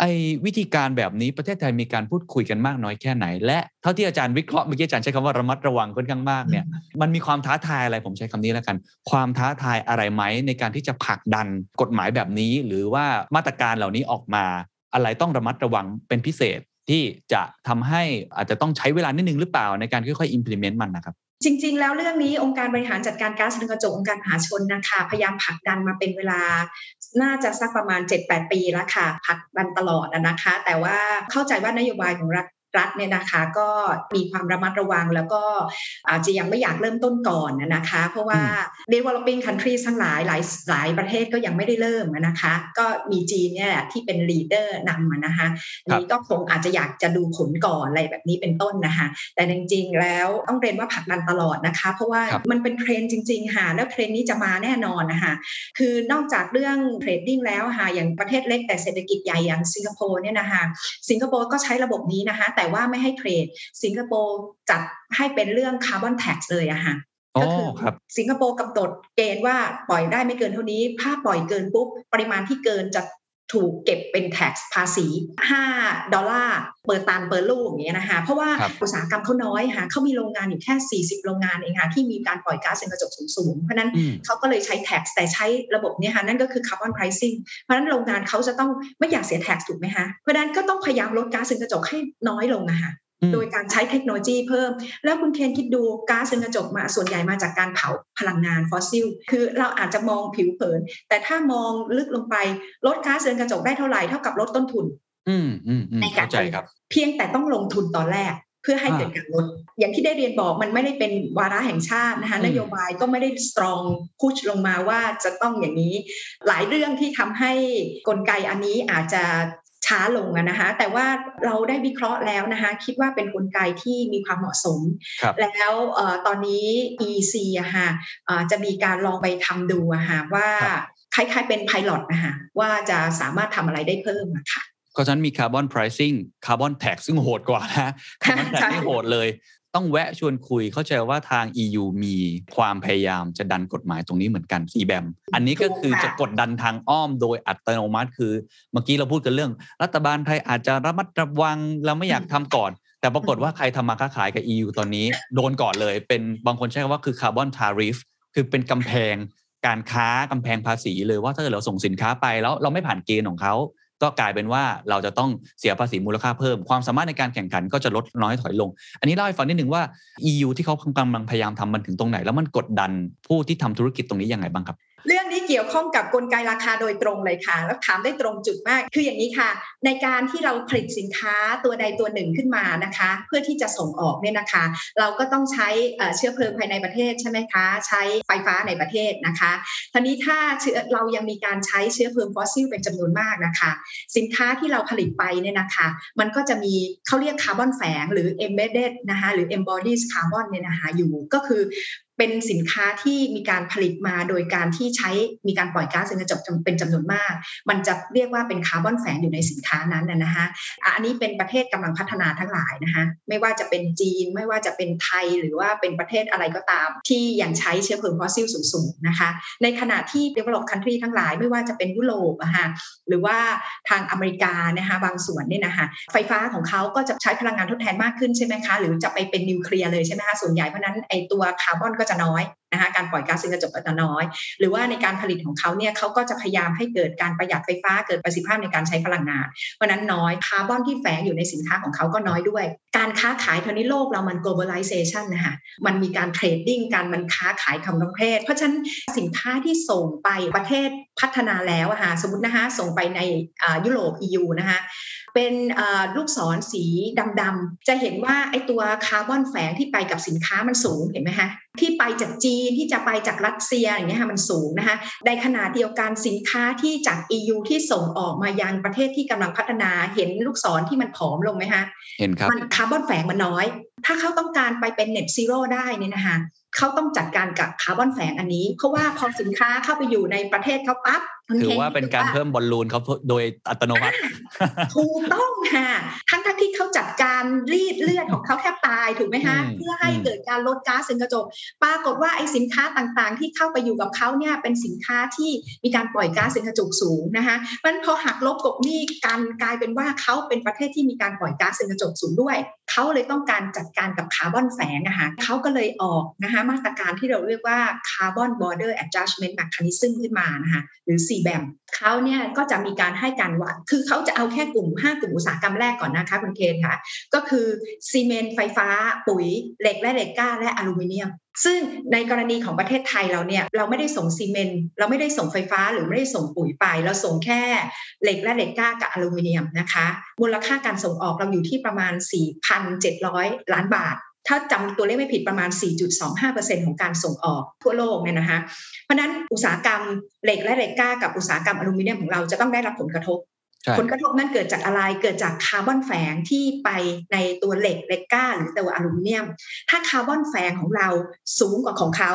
ไอ้วิธีการแบบนี้ประเทศไทยมีการพูดคุยกันมากน้อยแค่ไหน และเท่าที่อาจารย์วิเคราะห์เมื่อกี้อาจารย์ใช้คำว่าระมัดระวังค่อนข้างมากเนี่ยมันมีความท้าทายอะไรผมใช้คำนี้แล้วกัน ความท้าทายอะไรไหมในการที่จะผลักดันกฎหมายแบบนี้ หรือว่ามาตรการเหล่านี้ออกมา อะไรต้องระมัดระวังเป็นพิเศษที่จะทำให้อาจจะต้องใช้เวลานิดนึงหรือเปล่าในการค่อยๆ implement มันนะครับจริง ๆ แล้วเรื่องนี้องค์การบริหารจัดการก๊าซเรือนกระจกองค์การมหาชนนะคะพยายามผลักดันมาเป็นเวลา น่าจะสักประมาณ 7-8 ปีแล้วค่ะผลักดันตลอดนะคะ แต่ว่าเข้าใจว่านโยบายของรัฐ รัฐเนี่ยนะคะก็มีความระมัดระวังแล้วก็อาจจะยังไม่อยากเริ่มต้นก่อนนะนะคะ เพราะว่า developing countries ทั้งหลายหลายหลายประเทศก็ยังไม่ได้เริ่มอะนะคะ ก็มีจีนเนี่ยแหละที่เป็น leader นำมานะคะครับนี่ก็คงอาจจะอยากจะดูผลก่อนอะไรแบบนี้เป็นต้นนะคะ แต่จริงๆแล้วต้องเรียนว่าผลักดันตลอดนะคะ เพราะว่าครับมันเป็นเทรนด์จริงๆค่ะแล้วเทรนด์นี้จะมาแน่นอนนะคะคือนอกจากเรื่อง trading แล้วค่ะอย่างประเทศเล็กแต่เศรษฐกิจใหญ่อย่างสิงคโปร์เนี่ยนะคะสิงคโปร์ก็ใช้ระบบนี้นะคะแต่ว่าไม่ให้ trade สิงคโปร์จัดให้เป็นเรื่อง carbon tax เลยอะค่ะอ๋อก็คือครับสิงคโปร์กำหนดเกณฑ์ว่าปล่อยได้ไม่เกินเท่านี้ ถ้าปล่อยเกินปุ๊บ ปริมาณที่เกินจะ ถูกเก็บเป็น tax ภาษี 5 ดอลลาร์ per ตัน per ลูกอย่างเงี้ยนะคะเพราะว่าครับอุตสาหกรรมเขาน้อยค่ะเขามีโรงงานอยู่แค่ 40 โรงงานเองค่ะที่มีการปล่อยก๊าซเรือนกระจกสูงๆ เพราะฉะนั้นอืมเขาก็เลยใช้ tax แต่ใช้ระบบเนี้ค่ะนั่นก็คือ carbon pricing เพราะฉะนั้นโรงงานเขาจะต้องไม่อยากเสีย tax ถูกไหมคะเพราะฉะนั้นก็ต้องพยายามลดก๊าซเรือนกระจกให้น้อยลงอะค่ะอืมโดยการใช้เทคโนโลยีเพิ่ม แล้วคุณเคนคิดดูก๊าซเรือนกระจกมาส่วนใหญ่มาจากการเผาพลังงานฟอสซิล คือเราอาจจะมองผิวเผิน แต่ถ้ามองลึกลงไปลดก๊าซเรือนกระจกได้เท่าไหร่เท่ากับลดต้นทุนอืมอืมอืมในการเข้าใจครับ เพียงแต่ต้องลงทุนตอนแรกเพื่อให้อ่าเกิดการลด อย่างที่ได้เรียนบอกมันไม่ได้เป็นวาระแห่งชาตินะคะอืมนโยบายก็ไม่ได้สตรองพุชลงมาว่าจะต้องอย่างนี้ หลายเรื่องที่ทำให้กลไกอันนี้อาจจะ ช้าลงอะนะคะแต่ว่าเราได้วิเคราะห์แล้วนะคะคิดว่าเป็นกลไกที่มีความเหมาะสมครับแล้วเอ่อตอนนี้ EC อะค่ะเอ่อจะมีการลองไปทำดูอะค่ะว่าครับคล้ายๆเป็นไพลอตนะคะว่าจะสามารถทำอะไรได้เพิ่มอะค่ะก็ฉะนั้นมีคาร์บอน pricing คาร์บอน tax ซึ่งโหดกว่านะคาร์บอน tax ใช่นี่โหดเลย ต้องแวะชวนคุยเข้าใจว่าทาง EU มีความพยายามจะดันกฎหมายตรงนี้เหมือนกันซีแบมอันนี้ก็คือจะกดดันทางอ้อมโดยอัตโนมัติ คือเมื่อกี้เราพูดกันเรื่อง รัฐบาลไทยอาจจะระมัดระวังเราไม่อยากทำก่อน แต่ปรากฏว่าใครทำมาค้าขายกับ EU ตอนนี้ โดนก่อนเลย เป็นบางคนใช้คำว่าคือคาร์บอนทาริฟคือเป็นกำแพงการค้ากำแพงภาษีเลยว่าถ้าเกิดเราส่งสินค้าไปแล้วเราไม่ผ่านเกณฑ์ของเขา ก็กลายเป็นว่าเราจะต้องเสียภาษีมูลค่าเพิ่ม ความสามารถในการแข่งขันก็จะลดน้อยถอยลง อันนี้เล่าให้ฟังนิดหนึ่งว่า EU ที่เขากำลังพยายามทำมันถึงตรงไหน แล้วมันกดดันผู้ที่ทำธุรกิจตรงนี้ยังไงบ้างครับ เรื่องนี้เกี่ยวข้องกับกลไกราคาโดยตรงเลยค่ะ แล้วถามได้ตรงจุดมาก คืออย่างนี้ค่ะ ในการที่เราผลิตสินค้าตัวใดตัวหนึ่งขึ้นมานะคะ เพื่อที่จะส่งออกเนี่ยนะคะ เราก็ต้องใช้เชื้อเพลิงภายในประเทศใช่ไหมคะ ใช้ไฟฟ้าในประเทศนะคะทีนี้ถ้าเรายังมีการใช้เชื้อเพลิงฟอสซิลเป็นจำนวนมากนะคะ สินค้าที่เราผลิตไปเนี่ยนะคะ มันก็จะมีเขาเรียกคาร์บอนแฝงหรือ embedded นะคะหรือ embodied carbon เนี่ยนะคะอยู่ก็คือ เป็นสินค้าที่มีการผลิตมาโดยการที่ใช้มีการปล่อยก๊าซเรือนกระจกเป็นจำนวนมาก มันจะเรียกว่าเป็นคาร์บอนแฝงอยู่ในสินค้านั้นนะคะอันนี้เป็นประเทศกำลังพัฒนาทั้งหลายนะคะไม่ว่าจะเป็นจีน ไม่ว่าจะเป็นไทยหรือว่าเป็นประเทศอะไรก็ตาม ที่ยังใช้เชื้อเพลิงฟอสซิลสูงๆนะคะในขณะที่ develop country ทั้งหลาย ไม่ว่าจะเป็นยุโรปนะคะหรือว่าทางอเมริกานะคะบางส่วนเนี่ยนะคะไฟฟ้าของเขาก็จะใช้พลังงานทดแทนมากขึ้นใช่ไหมคะหรือจะไปเป็นนิวเคลียร์เลยใช่ไหมคะส่วนใหญ่เพราะนั้นไอตัวคาร์บอนก็จะน้อยนะคะการปล่อยก๊าซเรือนกระจกก็จะน้อย หรือว่าในการผลิตของเขาเนี่ยเขาก็จะพยายามให้เกิดการประหยัดไฟฟ้าเกิดประสิทธิภาพในการใช้พลังงานเพราะนั้นน้อยคาร์บอนที่แฝงอยู่ในสินค้าของเขาก็น้อยด้วย การค้าขายตอนนี้โลกเรามัน globalization นะคะมันมีการ trading การมันค้าขายทำทั้งประเทศเพราะฉะนั้นสินค้าที่ส่งไปประเทศพัฒนาแล้วอะค่ะสมมตินะคะส่งไปในยุโรป EU นะคะ เป็นลูกศรสีดำๆจะเห็นว่าไอ้ตัวคาร์บอนแฝงที่ไปกับสินค้ามันสูงเห็นไหมคะที่ไปจากจีนที่จะไปจากรัสเซียอย่างเงี้ยค่ะมันสูงนะคะในขณะเดียวกันสินค้าที่จาก EU ที่ส่งออกมายังประเทศที่กำลังพัฒนาเห็นลูกศรที่มันผอมลงไหมคะเห็นครับมันคาร์บอนแฝงมันน้อย ถ้าเขาต้องการไปเป็น net zero ได้เนี่ยนะคะ เขาต้องจัดการกับคาร์บอนแฝงอันนี้ เพราะว่าพอสินค้าเข้าไปอยู่ในประเทศเขาปั๊บถือว่าเป็นการเพิ่มบอลลูนเขาโดยอัตโนมัติถูกต้องค่ะทั้งทั้งที่เขาจัดการรีดเลือดของเขาแทบตายถูกไหมคะเพื่อให้เกิดการลดก๊าซเรือนกระจกปรากฏว่าไอ้สินค้าต่างๆ ที่เข้าไปอยู่กับเขาเนี่ยเป็นสินค้าที่มีการปล่อยก๊าซเรือนกระจกสูงนะคะมันพอหักลบกบหนี้กันกลายเป็นว่าเขาเป็นประเทศที่มีการปล่อยก๊าซเรือนกระจกสูงด้วยเขาเลยต้องการจัดการกับคาร์บอนแฝงนะคะเขาก็เลยออกนะคะมาตรการที่เราเรียกว่า Carbon Border Adjustment Mechanism ขึ้นมานะคะหรือ CBAM เขาเนี่ยก็จะมีการให้การวัด คือเขาจะเอาแค่กลุ่ม 5 กลุ่มอุตสาหกรรมแรกก่อนนะคะคุณเคนค่ะ ก็คือซีเมนต์ไฟฟ้า ปุ๋ย เหล็กและเหล็กกล้า และอลูมิเนียมซึ่งในกรณีของประเทศไทยเราเนี่ยเราไม่ได้ส่งซีเมนต์เราไม่ได้ส่งไฟฟ้าหรือไม่ได้ส่งปุ๋ยไป เราส่งแค่เหล็กและเหล็กกล้ากับอลูมิเนียมนะคะ มูลค่าการส่งออกเราอยู่ที่ประมาณ 4,700 ล้านบาท ถ้าจำตัวเลขไม่ผิดประมาณ 4.25%ของการส่งออกทั่วโลกเนี่ยนะคะเพราะนั้นอุตสาหกรรมเหล็กและเหล็กกล้ากับอุตสาหกรรมอลูมิเนียมของเราจะต้องได้รับผลกระทบ ผลกระทบนั้นเกิดจากอะไรเกิดจากคาร์บอนแฝงที่ไปในตัวเหล็กเหล็กกล้าหรือตัวอลูมิเนียม ถ้าคาร์บอนแฝงของเราสูงกว่าของเขา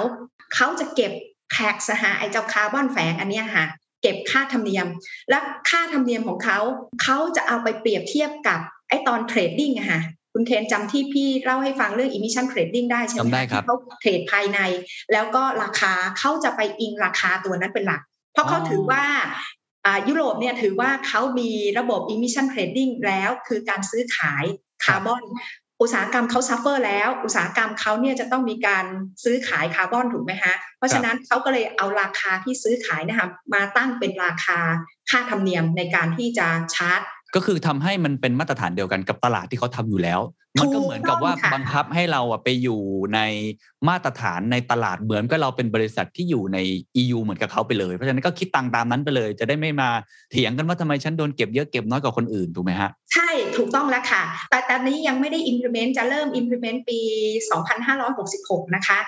เขาจะเก็บtax หาไอเจ้าคาร์บอนแฝงอันนี้ค่ะเก็บค่าธรรมเนียม และค่าธรรมเนียมของเขาเขาจะเอาไปเปรียบเทียบกับไอตัว trading อะค่ะ คุณเคนจำที่พี่เล่าให้ฟังเรื่อง emission trading ได้ใช่ไหมที่เขา trade ภายใน แล้วก็ราคาเขาจะไปอิงราคาตัวนั้นเป็นหลัก เพราะเขาถือว่ายุโรปเนี่ยถือว่าเขามีระบบ emission trading แล้วคือการซื้อขายคาร์บอนอุตสาหกรรมเขา suffer แล้ว อุตสาหกรรมเขาเนี่ยจะต้องมีการซื้อขายคาร์บอนถูกไหมฮะ เพราะฉะนั้นเขาก็เลยเอาราคาที่ซื้อขายนะคะมาตั้งเป็นราคาค่าธรรมเนียมในการที่จะชาร์จ ก็คือทำให้มันเป็นมาตรฐานเดียวกันกับตลาดที่เขาทำอยู่แล้ว มันก็เหมือนกับว่าบังคับให้เราไปอยู่ในมาตรฐานในตลาดเหมือนกับเราเป็นบริษัทที่อยู่ใน EU เหมือนกับเขาไปเลย เพราะฉะนั้นก็คิดตังตามนั้นไปเลย จะได้ไม่มาเถียงกันว่าทำไมฉันโดนเก็บเยอะเก็บน้อยกว่าคนอื่นถูกไหมฮะ ใช่ถูกต้องแล้วค่ะ แต่ตอนนี้ยังไม่ได้ implement จะเริ่ม implement ปี 2566 นะคะ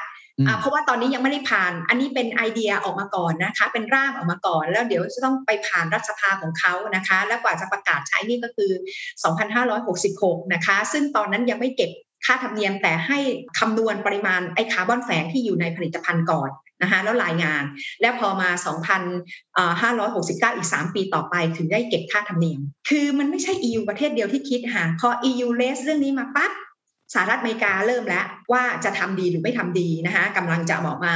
เพราะว่าตอนนี้ยังไม่ได้ผ่าน อันนี้เป็นไอเดียออกมาก่อนนะคะ เป็นร่างออกมาก่อน แล้วเดี๋ยวจะต้องไปผ่านรัฐสภาของเขานะคะ แล้วกว่าจะประกาศใช้นี่ก็คือ 2566 นะคะ ซึ่งตอนนั้นยังไม่เก็บค่าธรรมเนียมแต่ให้คำนวณปริมาณไอคาร์บอนแฝงที่อยู่ในผลิตภัณฑ์ก่อนนะคะแล้วรายงาน แล้วพอมา 2,569 อีก 3 ปีต่อไปถึงได้เก็บค่าธรรมเนียม คือมันไม่ใช่ EU ประเทศเดียวที่คิดค่ะพอ EU เลสเรื่องนี้มาปั๊บ สหรัฐอเมริกาเริ่มแล้วว่าจะทำดีหรือไม่ทำดีนะคะกำลังจะบอกมา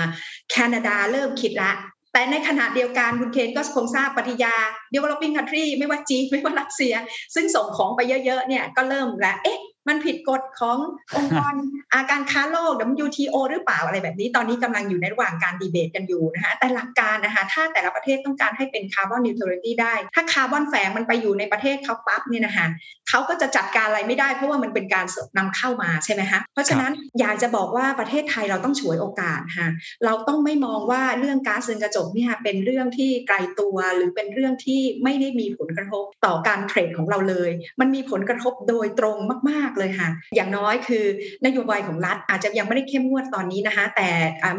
แคนาดาเริ่มคิดละแต่ในขณะเดียวกันคุณเคนก็คงทราบบรรดา developing country ไม่ว่าจีนไม่ว่ารัสเซีย ซึ่งส่งของไปเยอะๆเนี่ยก็เริ่มแล้วเอ๊ะ มันผิดกฎขององค์กรอาการค้าโลก WTO หรือเปล่าอะไรแบบนี้ ตอนนี้กำลังอยู่ในระหว่างการดีเบตกันอยู่นะคะแต่หลักการนะคะถ้าแต่ละประเทศต้องการให้เป็น carbon neutrality ได้ ถ้าคาร์บอนแฝงมันไปอยู่ในประเทศเขาปั๊บเนี่ยนะคะเขาก็จะจัดการอะไรไม่ได้ เพราะว่ามันเป็นการนำเข้ามาใช่ไหมคะเพราะฉะนั้นอยากจะบอกว่าประเทศไทยเราต้องฉวยโอกาสค่ะเราต้องไม่มองว่าเรื่องก๊าซเรือนกระจกเนี่ยเป็นเรื่องที่ไกลตัวหรือเป็นเรื่องที่ไม่ได้มีผลกระทบต่อการ trade ของเราเลย มันมีผลกระทบโดยตรงมากๆเลยค่ะ อย่างน้อยคือนโยบายของรัฐอาจจะยังไม่ได้เข้มงวดตอนนี้นะคะ แต่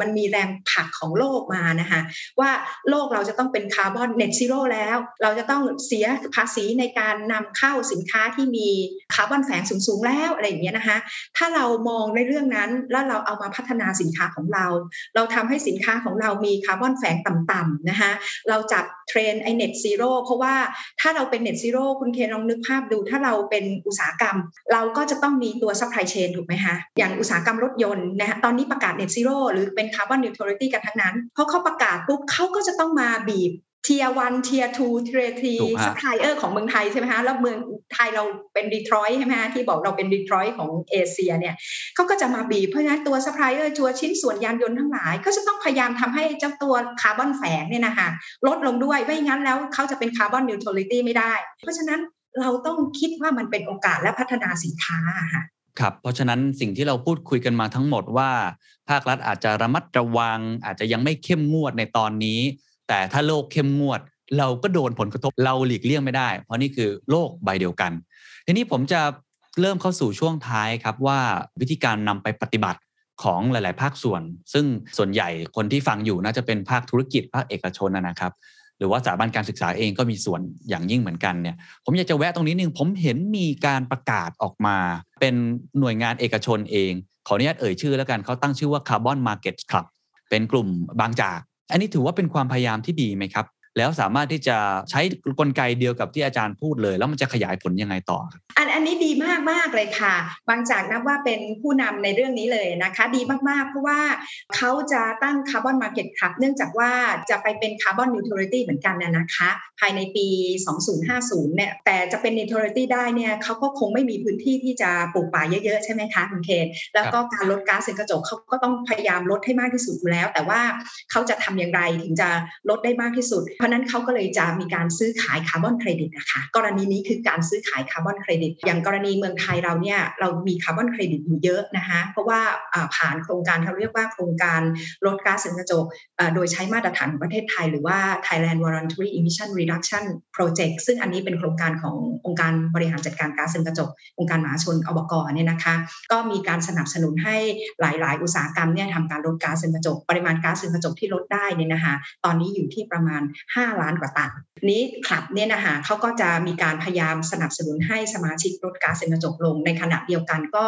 มันมีแรงผลักของโลกมานะคะว่าโลกเราจะต้องเป็น carbon net zero แล้ว เราจะต้องเสียภาษีในการนำเข้าสินค้าที่มีคาร์บอนแฝงสูงๆแล้วอะไรอย่างเงี้ยนะคะถ้าเรามองในเรื่องนั้นแล้วเราเอามาพัฒนาสินค้าของเรา เราทำให้สินค้าของเรามีคาร์บอนแฝงต่ำๆนะคะเราจับเทรนด์ไอ net zero เพราะว่าถ้าเราเป็น net zero คุณเคนลองนึกภาพดู ถ้าเราเป็นอุตสาหกรรม เราก็จะต้องมีตัว supply chain ถูกไหมคะอย่างอุตสาหกรรมรถยนต์นะคะตอนนี้ประกาศ net zero หรือเป็น carbon neutrality กันทั้งนั้นเพราะเขาประกาศปุ๊บเขาก็จะต้องมาบีบtier one tier two tier three supplier ของเมืองไทยใช่ไหมคะแล้วเมืองไทยเราเป็นดีทรอยต์ใช่ไหมคะที่บอกเราเป็นดีทรอยต์ของเอเชียเนี่ยเขาก็จะมาบีบเพราะฉะนั้นตัวซัพพลายเออร์ตัวชิ้นส่วนยานยนต์ทั้งหลาย ก็จะต้องพยายามทำให้เจ้าตัวคาร์บอนแฝงเนี่ยนะคะลดลงด้วยไม่งั้นแล้วเขาจะเป็น carbon neutrality ไม่ได้ เพราะฉะนั้น เราต้องคิดว่ามันเป็นโอกาสและพัฒนาสินค้าค่ะครับเพราะฉะนั้นสิ่งที่เราพูดคุยกันมาทั้งหมดว่า ภาครัฐอาจจะระมัดระวัง อาจจะยังไม่เข้มงวดในตอนนี้ แต่ถ้าโลกเข้มงวด เราก็โดนผลกระทบเราหลีกเลี่ยงไม่ได้ เพราะนี่คือโลกใบเดียวกัน ทีนี้ผมจะเริ่มเข้าสู่ช่วงท้ายครับว่าวิธีการนำไปปฏิบัติของหลาย ๆ ภาคส่วน ซึ่งส่วนใหญ่คนที่ฟังอยู่น่าจะเป็นภาคธุรกิจภาคเอกชนนะครับ หรือว่าสถาบันการศึกษาเองก็มีส่วนอย่างยิ่งเหมือนกันเนี่ยผมอยากจะแวะตรงนี้นึงผมเห็นมีการประกาศออกมา เป็นหน่วยงานเอกชนเอง ขออนุญาตเอ่ยชื่อแล้วกันเขาตั้งชื่อว่า Carbon Market Club เป็นกลุ่มบางจาก อันนี้ถือว่าเป็นความพยายามที่ดีไหมครับ แล้วสามารถที่จะใช้กลไกเดียวกับที่อาจารย์พูดเลย แล้วมันจะขยายผลยังไงต่อ อันอันนี้ดีมากมากเลยค่ะ บางจากนับว่าเป็นผู้นำในเรื่องนี้เลยนะคะ ดีมากๆ เพราะว่าเขาจะตั้ง Carbon Market Club เนื่องจากว่าจะไปเป็น carbon neutrality เหมือนกันนะคะ ภายในปี 2050 เนี่ย แต่จะเป็น neutrality ได้เนี่ยเขาก็คงไม่มีพื้นที่ที่จะปลูกป่าเยอะๆ ใช่ไหมคะคุณเคนแล้วก็การลดก๊าซเรือนกระจกเขาก็ต้องพยายามลดให้มากที่สุดอยู่แล้ว แต่ว่าเขาจะทำอย่างไรถึงจะลดได้มากที่สุดเพราะนั้นเขาก็เลยจะมีการซื้อขายคาร์บอนเครดิตนะคะกรณีนี้คือการซื้อขายคาร์บอนเครดิต อย่างกรณีเมืองไทยเราเนี่ยเรามีคาร์บอนเครดิตอยู่เยอะนะคะเพราะว่าผ่านโครงการเขาเรียกว่าโครงการลดก๊าซเรือนกระจกโดยใช้มาตรฐานของประเทศไทย หรือว่า Thailand Voluntary Emission Reduction Project ซึ่งอันนี้เป็นโครงการขององค์การบริหารจัดการก๊าซเรือนกระจก องค์การมหาชนอบกเนี่ยนะคะ ก็มีการสนับสนุนให้หลาย ๆ อุตสาหกรรมเนี่ยทำการลดก๊าซเรือนกระจก ปริมาณก๊าซเรือนกระจกที่ลดได้เนี่ยนะคะ ตอนนี้อยู่ที่ประมาณ5 ล้านกว่าตันนี้คลับเนี่ยนะคะเขาก็จะมีการพยายามสนับสนุนให้สมาชิกลดก๊าซเรือนกระจกลง ในขณะเดียวกันก็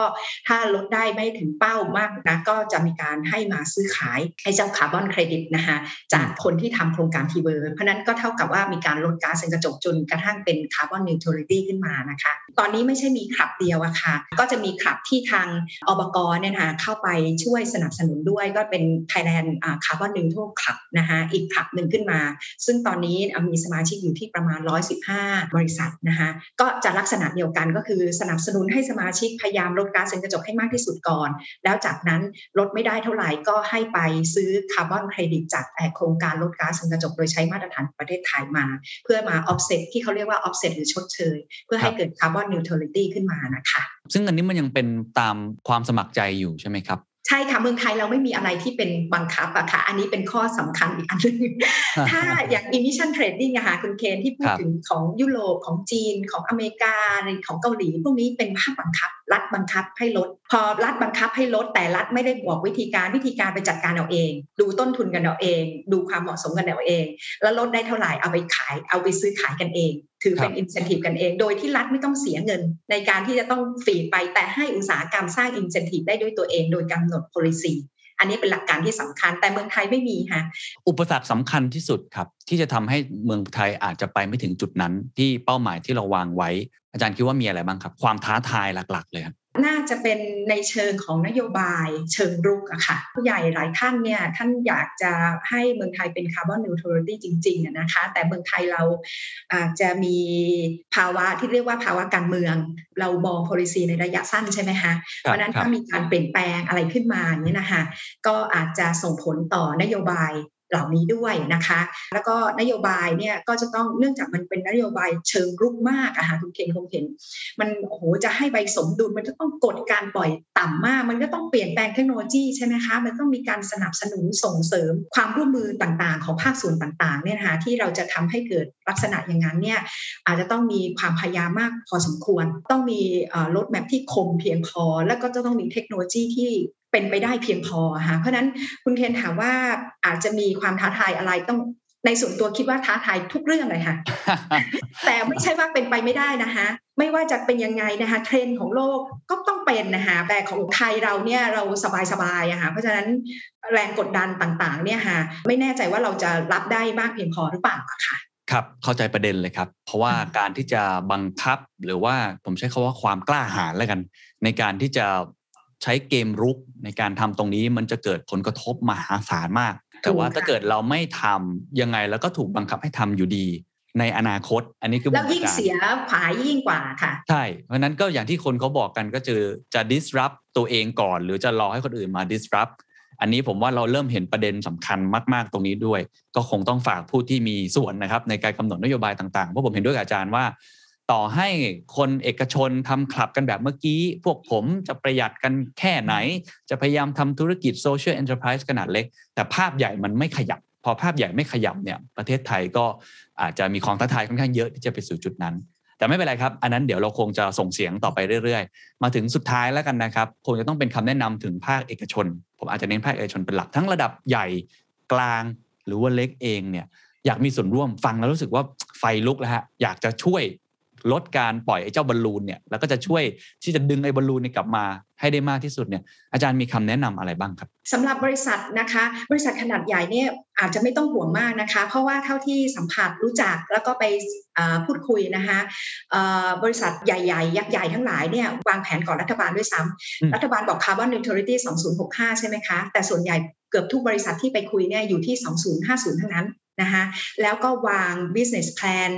ถ้าลดได้ไม่ถึงเป้ามากนะก็จะมีการให้มาซื้อขายให้เจ้าคาร์บอนเครดิตนะคะจากคนที่ทำโครงการ T-VER เพราะนั้นก็เท่ากับว่ามีการลดก๊าซเรือนกระจกจนกระทั่งเป็น carbon neutrality ขึ้นมานะคะตอนนี้ไม่ใช่มีคลับเดียวอะค่ะก็จะมีคลับที่ทางอบกเนี่ยนะคะเข้าไปช่วยสนับสนุนด้วยก็เป็น Thailand Carbon Neutral Club นะคะอีกคลับหนึ่งขึ้นมา ซึ่งตอนนี้มีสมาชิกอยู่ที่ประมาณ 115 บริษัทนะคะก็จะลักษณะเดียวกันก็คือสนับสนุนให้สมาชิกพยายามลดก๊าซเรือนกระจกให้มากที่สุดก่อน แล้วจากนั้นลดไม่ได้เท่าไหร่ก็ให้ไปซื้อคาร์บอนเครดิตจากโครงการลดก๊าซเรือนกระจกโดยใช้มาตรฐานประเทศไทยมา เพื่อมา offset ที่เขาเรียกว่า offset หรือชดเชย เพื่อให้เกิด carbon neutrality ขึ้นมานะคะซึ่งอันนี้มันยังเป็นตามความสมัครใจอยู่ใช่ไหมครับ ใช่ค่ะเมืองไทยเราไม่มีอะไรที่เป็นบังคับอะค่ะ อันนี้เป็นข้อสำคัญอีกอันนึงถ้าอย่าง emission trading อะค่ะคุณเคนที่พูดถึงของยุโรปของจีนของอเมริกาของเกาหลีพวกนี้เป็นภาคบังคับ รัฐบังคับให้ลด พอรัฐบังคับให้ลด แต่รัฐไม่ได้บอกวิธีการวิธีการไปจัดการเอาเอง ดูต้นทุนกันเอาเอง ดูความเหมาะสมกันเอาเอง แล้วลดได้เท่าไหร่เอาไปขายเอาไปซื้อขายกันเอง ถือเป็นอินเซนティブกันเอง โดยที่รัฐไม่ต้องเสียเงิน ในการที่จะต้องฝีไปแต่ให้อุตสาหกรรมสร้างอินเซนティブได้ด้วยตัวเอง โดยกำหนด policy อันนี้เป็นหลักการที่สำคัญ แต่เมืองไทยไม่มีค่ะ อุปสรรคสำคัญที่สุดครับ ที่จะทำให้เมืองไทยอาจจะไปไม่ถึงจุดนั้น ที่เป้าหมายที่เราวางไว้ อาจารย์คิดว่ามีอะไรบ้างครับ ความท้าทายหลัก ๆ เลยครับ น่าจะเป็นในเชิงของนโยบายเชิงรุกอะค่ะ ผู้ใหญ่หลายท่านเนี่ยท่านอยากจะให้เมืองไทยเป็นคาร์บอนนิวทรัลิตี้จริงๆอะนะคะ แต่เมืองไทยเราอาจจะมีภาวะที่เรียกว่าภาวะการเมือง เรามอง policy ในระยะสั้นใช่ไหมคะเพราะฉะนั้นถ้ามีการเปลี่ยนแปลงอะไรขึ้นมาเนี่ยนะคะก็อาจจะส่งผลต่อนโยบาย เหล่านี้ด้วยนะคะ แล้วก็นโยบายเนี่ยก็จะต้องเนื่องจากมันเป็นนโยบายเชิงรุกมากอะค่ะคุณเคนคงเห็น มันโอ้โหจะให้ใบสมดุลมันจะต้องกดการปล่อยต่ำมาก มันก็ต้องเปลี่ยนแปลงเทคโนโลยีใช่ไหมคะมันต้องมีการสนับสนุนส่งเสริมความร่วมมือต่างๆ ของภาคส่วนต่างๆเนี่ยนะคะที่เราจะทำให้เกิดลักษณะอย่างนั้นเนี่ยอาจจะต้องมีความพยายามมากพอสมควร ต้องมีรถแมพที่คมเพียงพอ แล้วก็จะต้องมีเทคโนโลยีที่ เป็นไปได้เพียงพอค่ะเพราะนั้นคุณเคนถามว่าอาจจะมีความท้าทายอะไรต้องในส่วนตัวคิดว่าท้าทายทุกเรื่องเลยค่ะ แต่ไม่ใช่ว่าเป็นไปไม่ได้นะคะ ไม่ว่าจะเป็นยังไงนะคะเทรนด์ของโลกก็ต้องเป็นนะคะแต่ของไทยเราเนี่ยเราสบายๆอะค่ะเพราะฉะนั้นแรงกดดันต่างๆ เนี่ยค่ะไม่แน่ใจว่าเราจะรับได้มากเพียงพอหรือเปล่าค่ะครับเข้าใจประเด็นเลยครับ เพราะว่าการที่จะบังคับหรือว่าผมใช้คาว่าความกล้าหาญแล้วกัน ในการที่จะ ใช้เกมรุกในการทำตรงนี้มันจะเกิดผลกระทบมหาศาลมาก แต่ว่าถ้าเกิดเราไม่ทำยังไงแล้วก็ถูกบังคับให้ทำอยู่ดีในอนาคต อันนี้คือแล้วยิ่งเสียผายยิ่งกว่าค่ะ ใช่ เพราะนั้นก็อย่างที่คนเขาบอกกันก็คือจะ disrupt ตัวเองก่อน หรือจะรอให้คนอื่นมา disrupt อันนี้ผมว่าเราเริ่มเห็นประเด็นสำคัญมาก ๆ ตรงนี้ด้วย ก็คงต้องฝากผู้ที่มีส่วนนะครับในการกำหนดนโยบายต่างๆเพราะผมเห็นด้วยกับอาจารย์ว่า ต่อให้คนเอกชนทำคลับกันแบบเมื่อกี้ พวกผมจะประหยัดกันแค่ไหน จะพยายามทำธุรกิจ social enterprise ขนาดเล็ก แต่ภาพใหญ่มันไม่ขยับ พอภาพใหญ่ไม่ขยับเนี่ยประเทศไทยก็อาจจะมีของท้าทายค่อนข้างเยอะที่จะไปสู่จุดนั้น แต่ไม่เป็นไรครับ อันนั้นเดี๋ยวเราคงจะส่งเสียงต่อไปเรื่อยๆ มาถึงสุดท้ายแล้วกันนะครับคงจะต้องเป็นคำแนะนำถึงภาคเอกชน ผมอาจจะเน้นภาคเอกชนเป็นหลักทั้งระดับใหญ่กลางหรือว่าเล็กเองเนี่ยอยากมีส่วนร่วมฟังแล้วรู้สึกว่าไฟลุกแล้วฮะอยากจะช่วย ลดการปล่อยไอ้เจ้าบอลลูนเนี่ยแล้วก็จะช่วยที่จะดึงไอ้บอลลูนนี้กลับมาให้ได้มากที่สุดเนี่ยอาจารย์มีคำแนะนำอะไรบ้างครับสำหรับบริษัทนะคะ บริษัทขนาดใหญ่เนี่ยอาจจะไม่ต้องห่วงมากนะคะ เพราะว่าเท่าที่สัมผัสรู้จักแล้วก็ไปพูดคุยนะคะบริษัทใหญ่ๆ ยักษ์ใหญ่ทั้งหลายเนี่ยวางแผนก่อนรัฐบาลด้วยซ้ำรัฐบาลบอก carbon neutrality 2065 ใช่ไหมคะ แต่ส่วนใหญ่เกือบทุกบริษัทที่ไปคุยเนี่ยอยู่ที่ 2050 ทั้งนั้นนะคะแล้วก็วาง business plan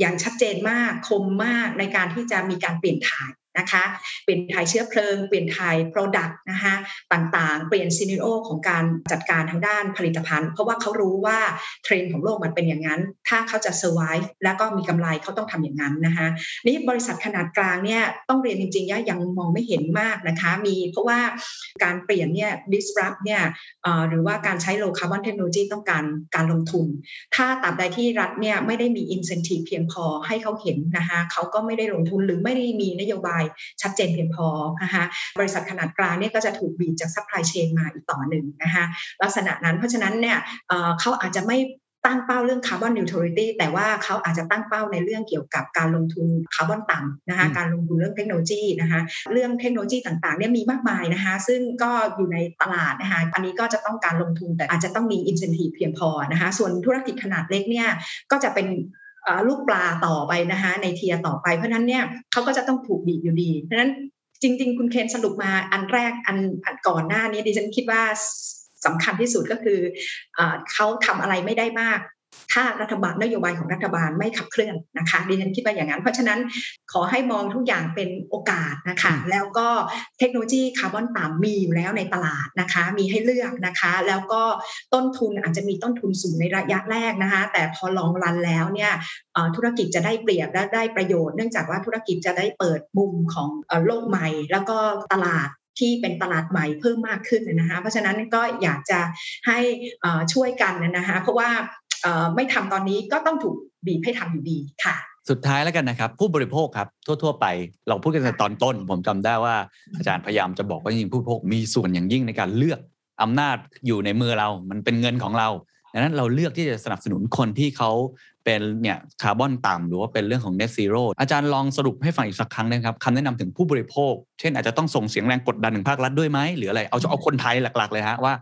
อย่างชัดเจนมากคมมากในการที่จะมีการเปลี่ยนถ่าย นะคะเปลี่ยนถ่ายเชื้อเพลิง เปลี่ยนถ่าย Product นะคะต่างๆ เปลี่ยน scenario ของการจัดการทางด้านผลิตภัณฑ์ เพราะว่าเขารู้ว่าเทรนด์ของโลกมันเป็นอย่างนั้น ถ้าเขาจะ survive แล้วก็มีกำไรเขาต้องทำอย่างนั้นนะคะนี่บริษัทขนาดกลางเนี่ยต้องเรียนจริงๆยังมองไม่เห็นมากนะคะมีเพราะว่าการเปลี่ยนเนี่ย disrupt เนี่ยหรือว่าการใช้ low carbon technology ต้องการการลงทุน ถ้าตราบใดที่รัฐเนี่ยไม่ได้มี incentive เพียงพอให้เขาเห็นนะคะเขาก็ไม่ได้ลงทุนหรือไม่ได้มีนโยบายชัดเจนเพียงพอนะคะบริษัทขนาดกลางเนี่ยก็จะถูกบีบจากซัพพลายเชนมาอีกต่อหนึ่งนะคะลักษณะนั้นเพราะฉะนั้นเนี่ยเขาอาจจะไม่ตั้งเป้าเรื่องคาร์บอนนิวทรัลิตี้แต่ว่าเขาอาจจะตั้งเป้าในเรื่องเกี่ยวกับการลงทุนคาร์บอนต่ำนะคะการลงทุนเรื่องเทคโนโลยีนะคะเรื่องเทคโนโลยีต่างๆเนี่ยมีมากมายนะคะซึ่งก็อยู่ในตลาดนะคะอันนี้ก็จะต้องการลงทุนแต่อาจจะต้องมีอินเซนティブเพียงพอนะคะส่วนธุรกิจขนาดเล็กเนี่ยก็จะเป็น ลูกปลาต่อไปนะคะใน tier ต่อไป เพราะนั้นเนี่ยเขาก็จะต้องถูกบีบอยู่ดีเพราะนั้นจริง ๆ คุณเคนสรุปมาอันแรกอันก่อนหน้านี้ดิฉันคิดว่าสำคัญที่สุดก็คือเขาทำอะไรไม่ได้มาก ถ้ารัฐบาลนโยบายของรัฐบาลไม่ขับเคลื่อนนะคะดิฉันคิดว่าอย่างนั้น เพราะฉะนั้นขอให้มองทุกอย่างเป็นโอกาสนะคะ แล้วก็เทคโนโลยีคาร์บอนต่ำมีอยู่แล้วในตลาดนะคะ มีให้เลือกนะคะ แล้วก็ต้นทุนอาจจะมีต้นทุนสูงในระยะแรกนะคะ แต่พอลองรันแล้วเนี่ยธุรกิจจะได้เปรียบและได้ประโยชน์ เนื่องจากว่าธุรกิจจะได้เปิดมุมของโลกใหม่ แล้วก็ตลาดที่เป็นตลาดใหม่เพิ่มมากขึ้นนะคะ เพราะฉะนั้นก็อยากจะให้ช่วยกันนะคะ เพราะว่า ไม่ทำตอนนี้ก็ต้องถูกบีบให้ทำอยู่ดีค่ะ สุดท้ายแล้วกันนะครับ ผู้บริโภคครับ ทั่ว ๆ ไป เราพูดกันในตอนต้น ผมจำได้ว่าอาจารย์พยายามจะบอกว่าจริงผู้บริโภคมีส่วนอย่างยิ่งในการเลือกอำนาจอยู่ในมือเรา มันเป็นเงินของเรา ดังนั้นเราเลือกที่จะสนับสนุนคนที่เขาเป็นเนี่ยคาร์บอนต่ำหรือว่าเป็นเรื่องของ net zero อาจารย์ลองสรุปให้ฟังอีกสักครั้งนะครับคำแนะนำถึงผู้บริโภค เช่นอาจจะต้องส่งเสียงแรงกดดันถึงภาครัฐด้วยไหมหรืออะไร เอาเอาคนไทยหลัก ๆ เลยฮะว่า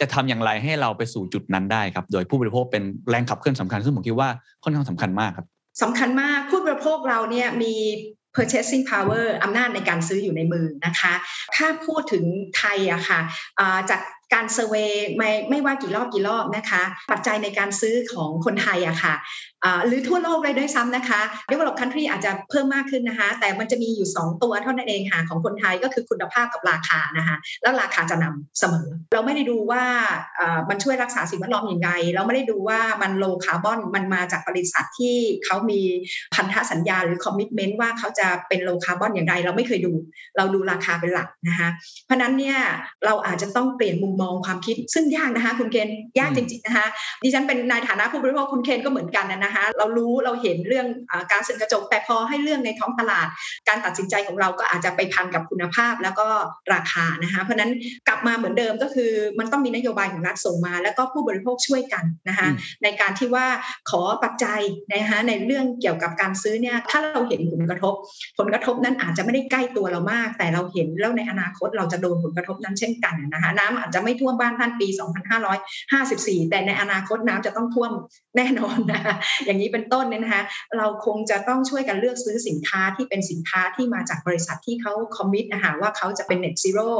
จะทำอย่างไรให้เราไปสู่จุดนั้นได้ครับ โดยผู้บริโภคเป็นแรงขับเคลื่อนสำคัญซึ่งผมคิดว่าค่อนข้างสำคัญมากครับสำคัญมากผู้บริโภคเราเนี่ยมี purchasing power อำนาจในการซื้ออยู่ในมือนะคะ ถ้าพูดถึงไทยอะค่ะอ่าจาก การเซอร์เวยไม่ไม่ว่ากี่รอบกี่รอบนะคะ ปัจจัยในการซื้อของคนไทยอะค่ะอ่าหรือทั่วโลกเลยด้วยซ้ำนะคะ develop country อาจจะเพิ่มมากขึ้นนะคะ แต่มันจะมีอยู่ 2 ตัวเท่านั้นเองค่ะของคนไทยก็คือคุณภาพกับราคานะคะ แล้วราคาจะนำเสมอ เราไม่ได้ดูว่ามันช่วยรักษาสิ่งแวดล้อมอย่างไร เราไม่ได้ดูว่ามัน low carbon มันมาจากบริษัทที่เขามีพันธสัญญาหรือ commitment ว่าเขาจะเป็น low carbon อย่างไร เราไม่เคยดู เราดูราคาเป็นหลักนะคะ เพราะนั้นเนี่ยเราอาจจะต้องเปลี่ยนมุมมองความคิดซึ่งยากนะคะคุณเคนยากจริงๆนะคะดิฉันเป็นในฐานะผู้บริโภคคุณเคนก็เหมือนกันนะคะเรารู้เราเห็นเรื่องอาการเสื่อมกระจก แต่พอให้เรื่องในท้องตลาด การตัดสินใจของเราก็อาจจะไปพันกับคุณภาพแล้วก็ราคานะคะเพราะฉะนั้นกลับมาเหมือนเดิมก็คือมันต้องมีนโยบายของรัฐส่งมา แล้วก็ผู้บริโภคช่วยกันนะคะอืมในการที่ว่าขอปัจจัยนะคะในเรื่องเกี่ยวกับการซื้อเนี่ยถ้าเราเห็นผลกระทบ ผลกระทบนั้นอาจจะไม่ได้ใกล้ตัวเรามาก แต่เราเห็นแล้วในอนาคตเราจะโดนผลกระทบนั้นเช่นกันนะคะน้ำอาจจะไม่ท่วมบ้านท่านปี 2554 แต่ในอนาคตน้ำจะต้องท่วมแน่นอนนะคะอย่างนี้เป็นต้นเนี่ยนะคะเราคงจะต้องช่วยกันเลือกซื้อสินค้าที่เป็นสินค้าที่มาจากบริษัทที่เขาคอมมิตนะคะว่าเขาจะเป็น net zero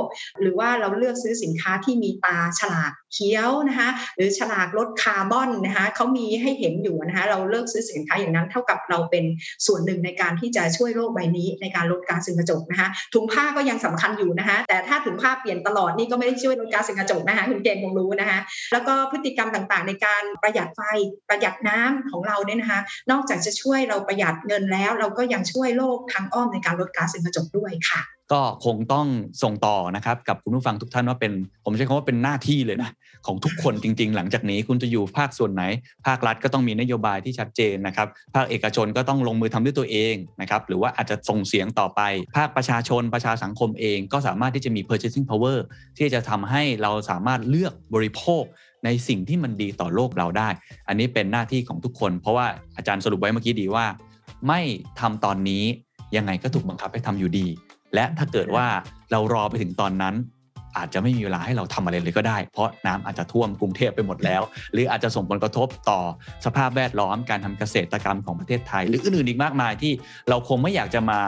หรือว่าเราเลือกซื้อสินค้าที่มีตาฉลากเขียวนะคะหรือฉลากลดคาร์บอนนะคะเขามีให้เห็นอยู่นะคะเราเลือกซื้อสินค้าอย่างนั้น เท่ากับเราเป็นส่วนหนึ่งในการที่จะช่วยโลกใบนี้ในการลดการือนกระจกนะคะถุงผ้าก็ยังสำคัญอยู่นะคะแต่ถ้าถุงผ้าเปลี่ยนตลอดนี่ก็ไม่ได้ช่วยลดการือนกระจกนะคะคุณเกณฑ์คงรู้นะคะแล้วก็พฤติกรรมต่างๆ ในการประหยัดไฟประหยัดน้ำของเราเนี่ยนะคะ นอกจากจะช่วยเราประหยัดเงินแล้ว เราก็ยังช่วยโลกทางอ้อมในการลดก๊าซเรือนกระจกด้วยค่ะ ก็คงต้องส่งต่อนะครับกับคุณผู้ฟังทุกท่านว่าเป็น ผมใช้คำว่าเป็นหน้าที่เลยนะของทุกคนจริง ๆ หลังจากนี้คุณจะอยู่ภาคส่วนไหน ภาครัฐก็ต้องมีนโยบายที่ชัดเจนนะครับภาคเอกชนก็ต้องลงมือทำด้วยตัวเองนะครับหรือว่าอาจจะส่งเสียงต่อไป ภาคประชาชนประชาสังคมเองก็สามารถที่จะมี purchasing power ที่จะทำให้เราสามารถเลือกบริโภคในสิ่งที่มันดีต่อโลกเราได้ อันนี้เป็นหน้าที่ของทุกคน เพราะว่าอาจารย์สรุปไว้เมื่อกี้ดีว่า ไม่ทำตอนนี้ยังไงก็ถูกบังคับให้ทำอยู่ดี และถ้าเกิดว่าเรารอไปถึงตอนนั้น อาจจะไม่มีเวลาให้เราทำอะไรเลยก็ได้ เพราะน้ำอาจจะท่วมกรุงเทพไปหมดแล้ว หรืออาจจะส่งผลกระทบต่อสภาพแวดล้อมการทำเกษตรกรรมของประเทศไทย หรืออื่นๆอีกมากมายที่เราคงไม่อยากจะมา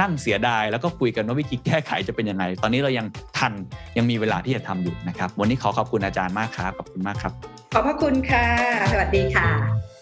นั่งเสียดาย แล้วก็คุยกันว่าวิธีแก้ไขจะเป็นยังไง ตอนนี้เรายังทันยังมีเวลาที่จะทำอยู่นะครับ วันนี้ขอขอบคุณอาจารย์มากครับขอบคุณมากครับ ขอบพระคุณค่ะ สวัสดีค่ะ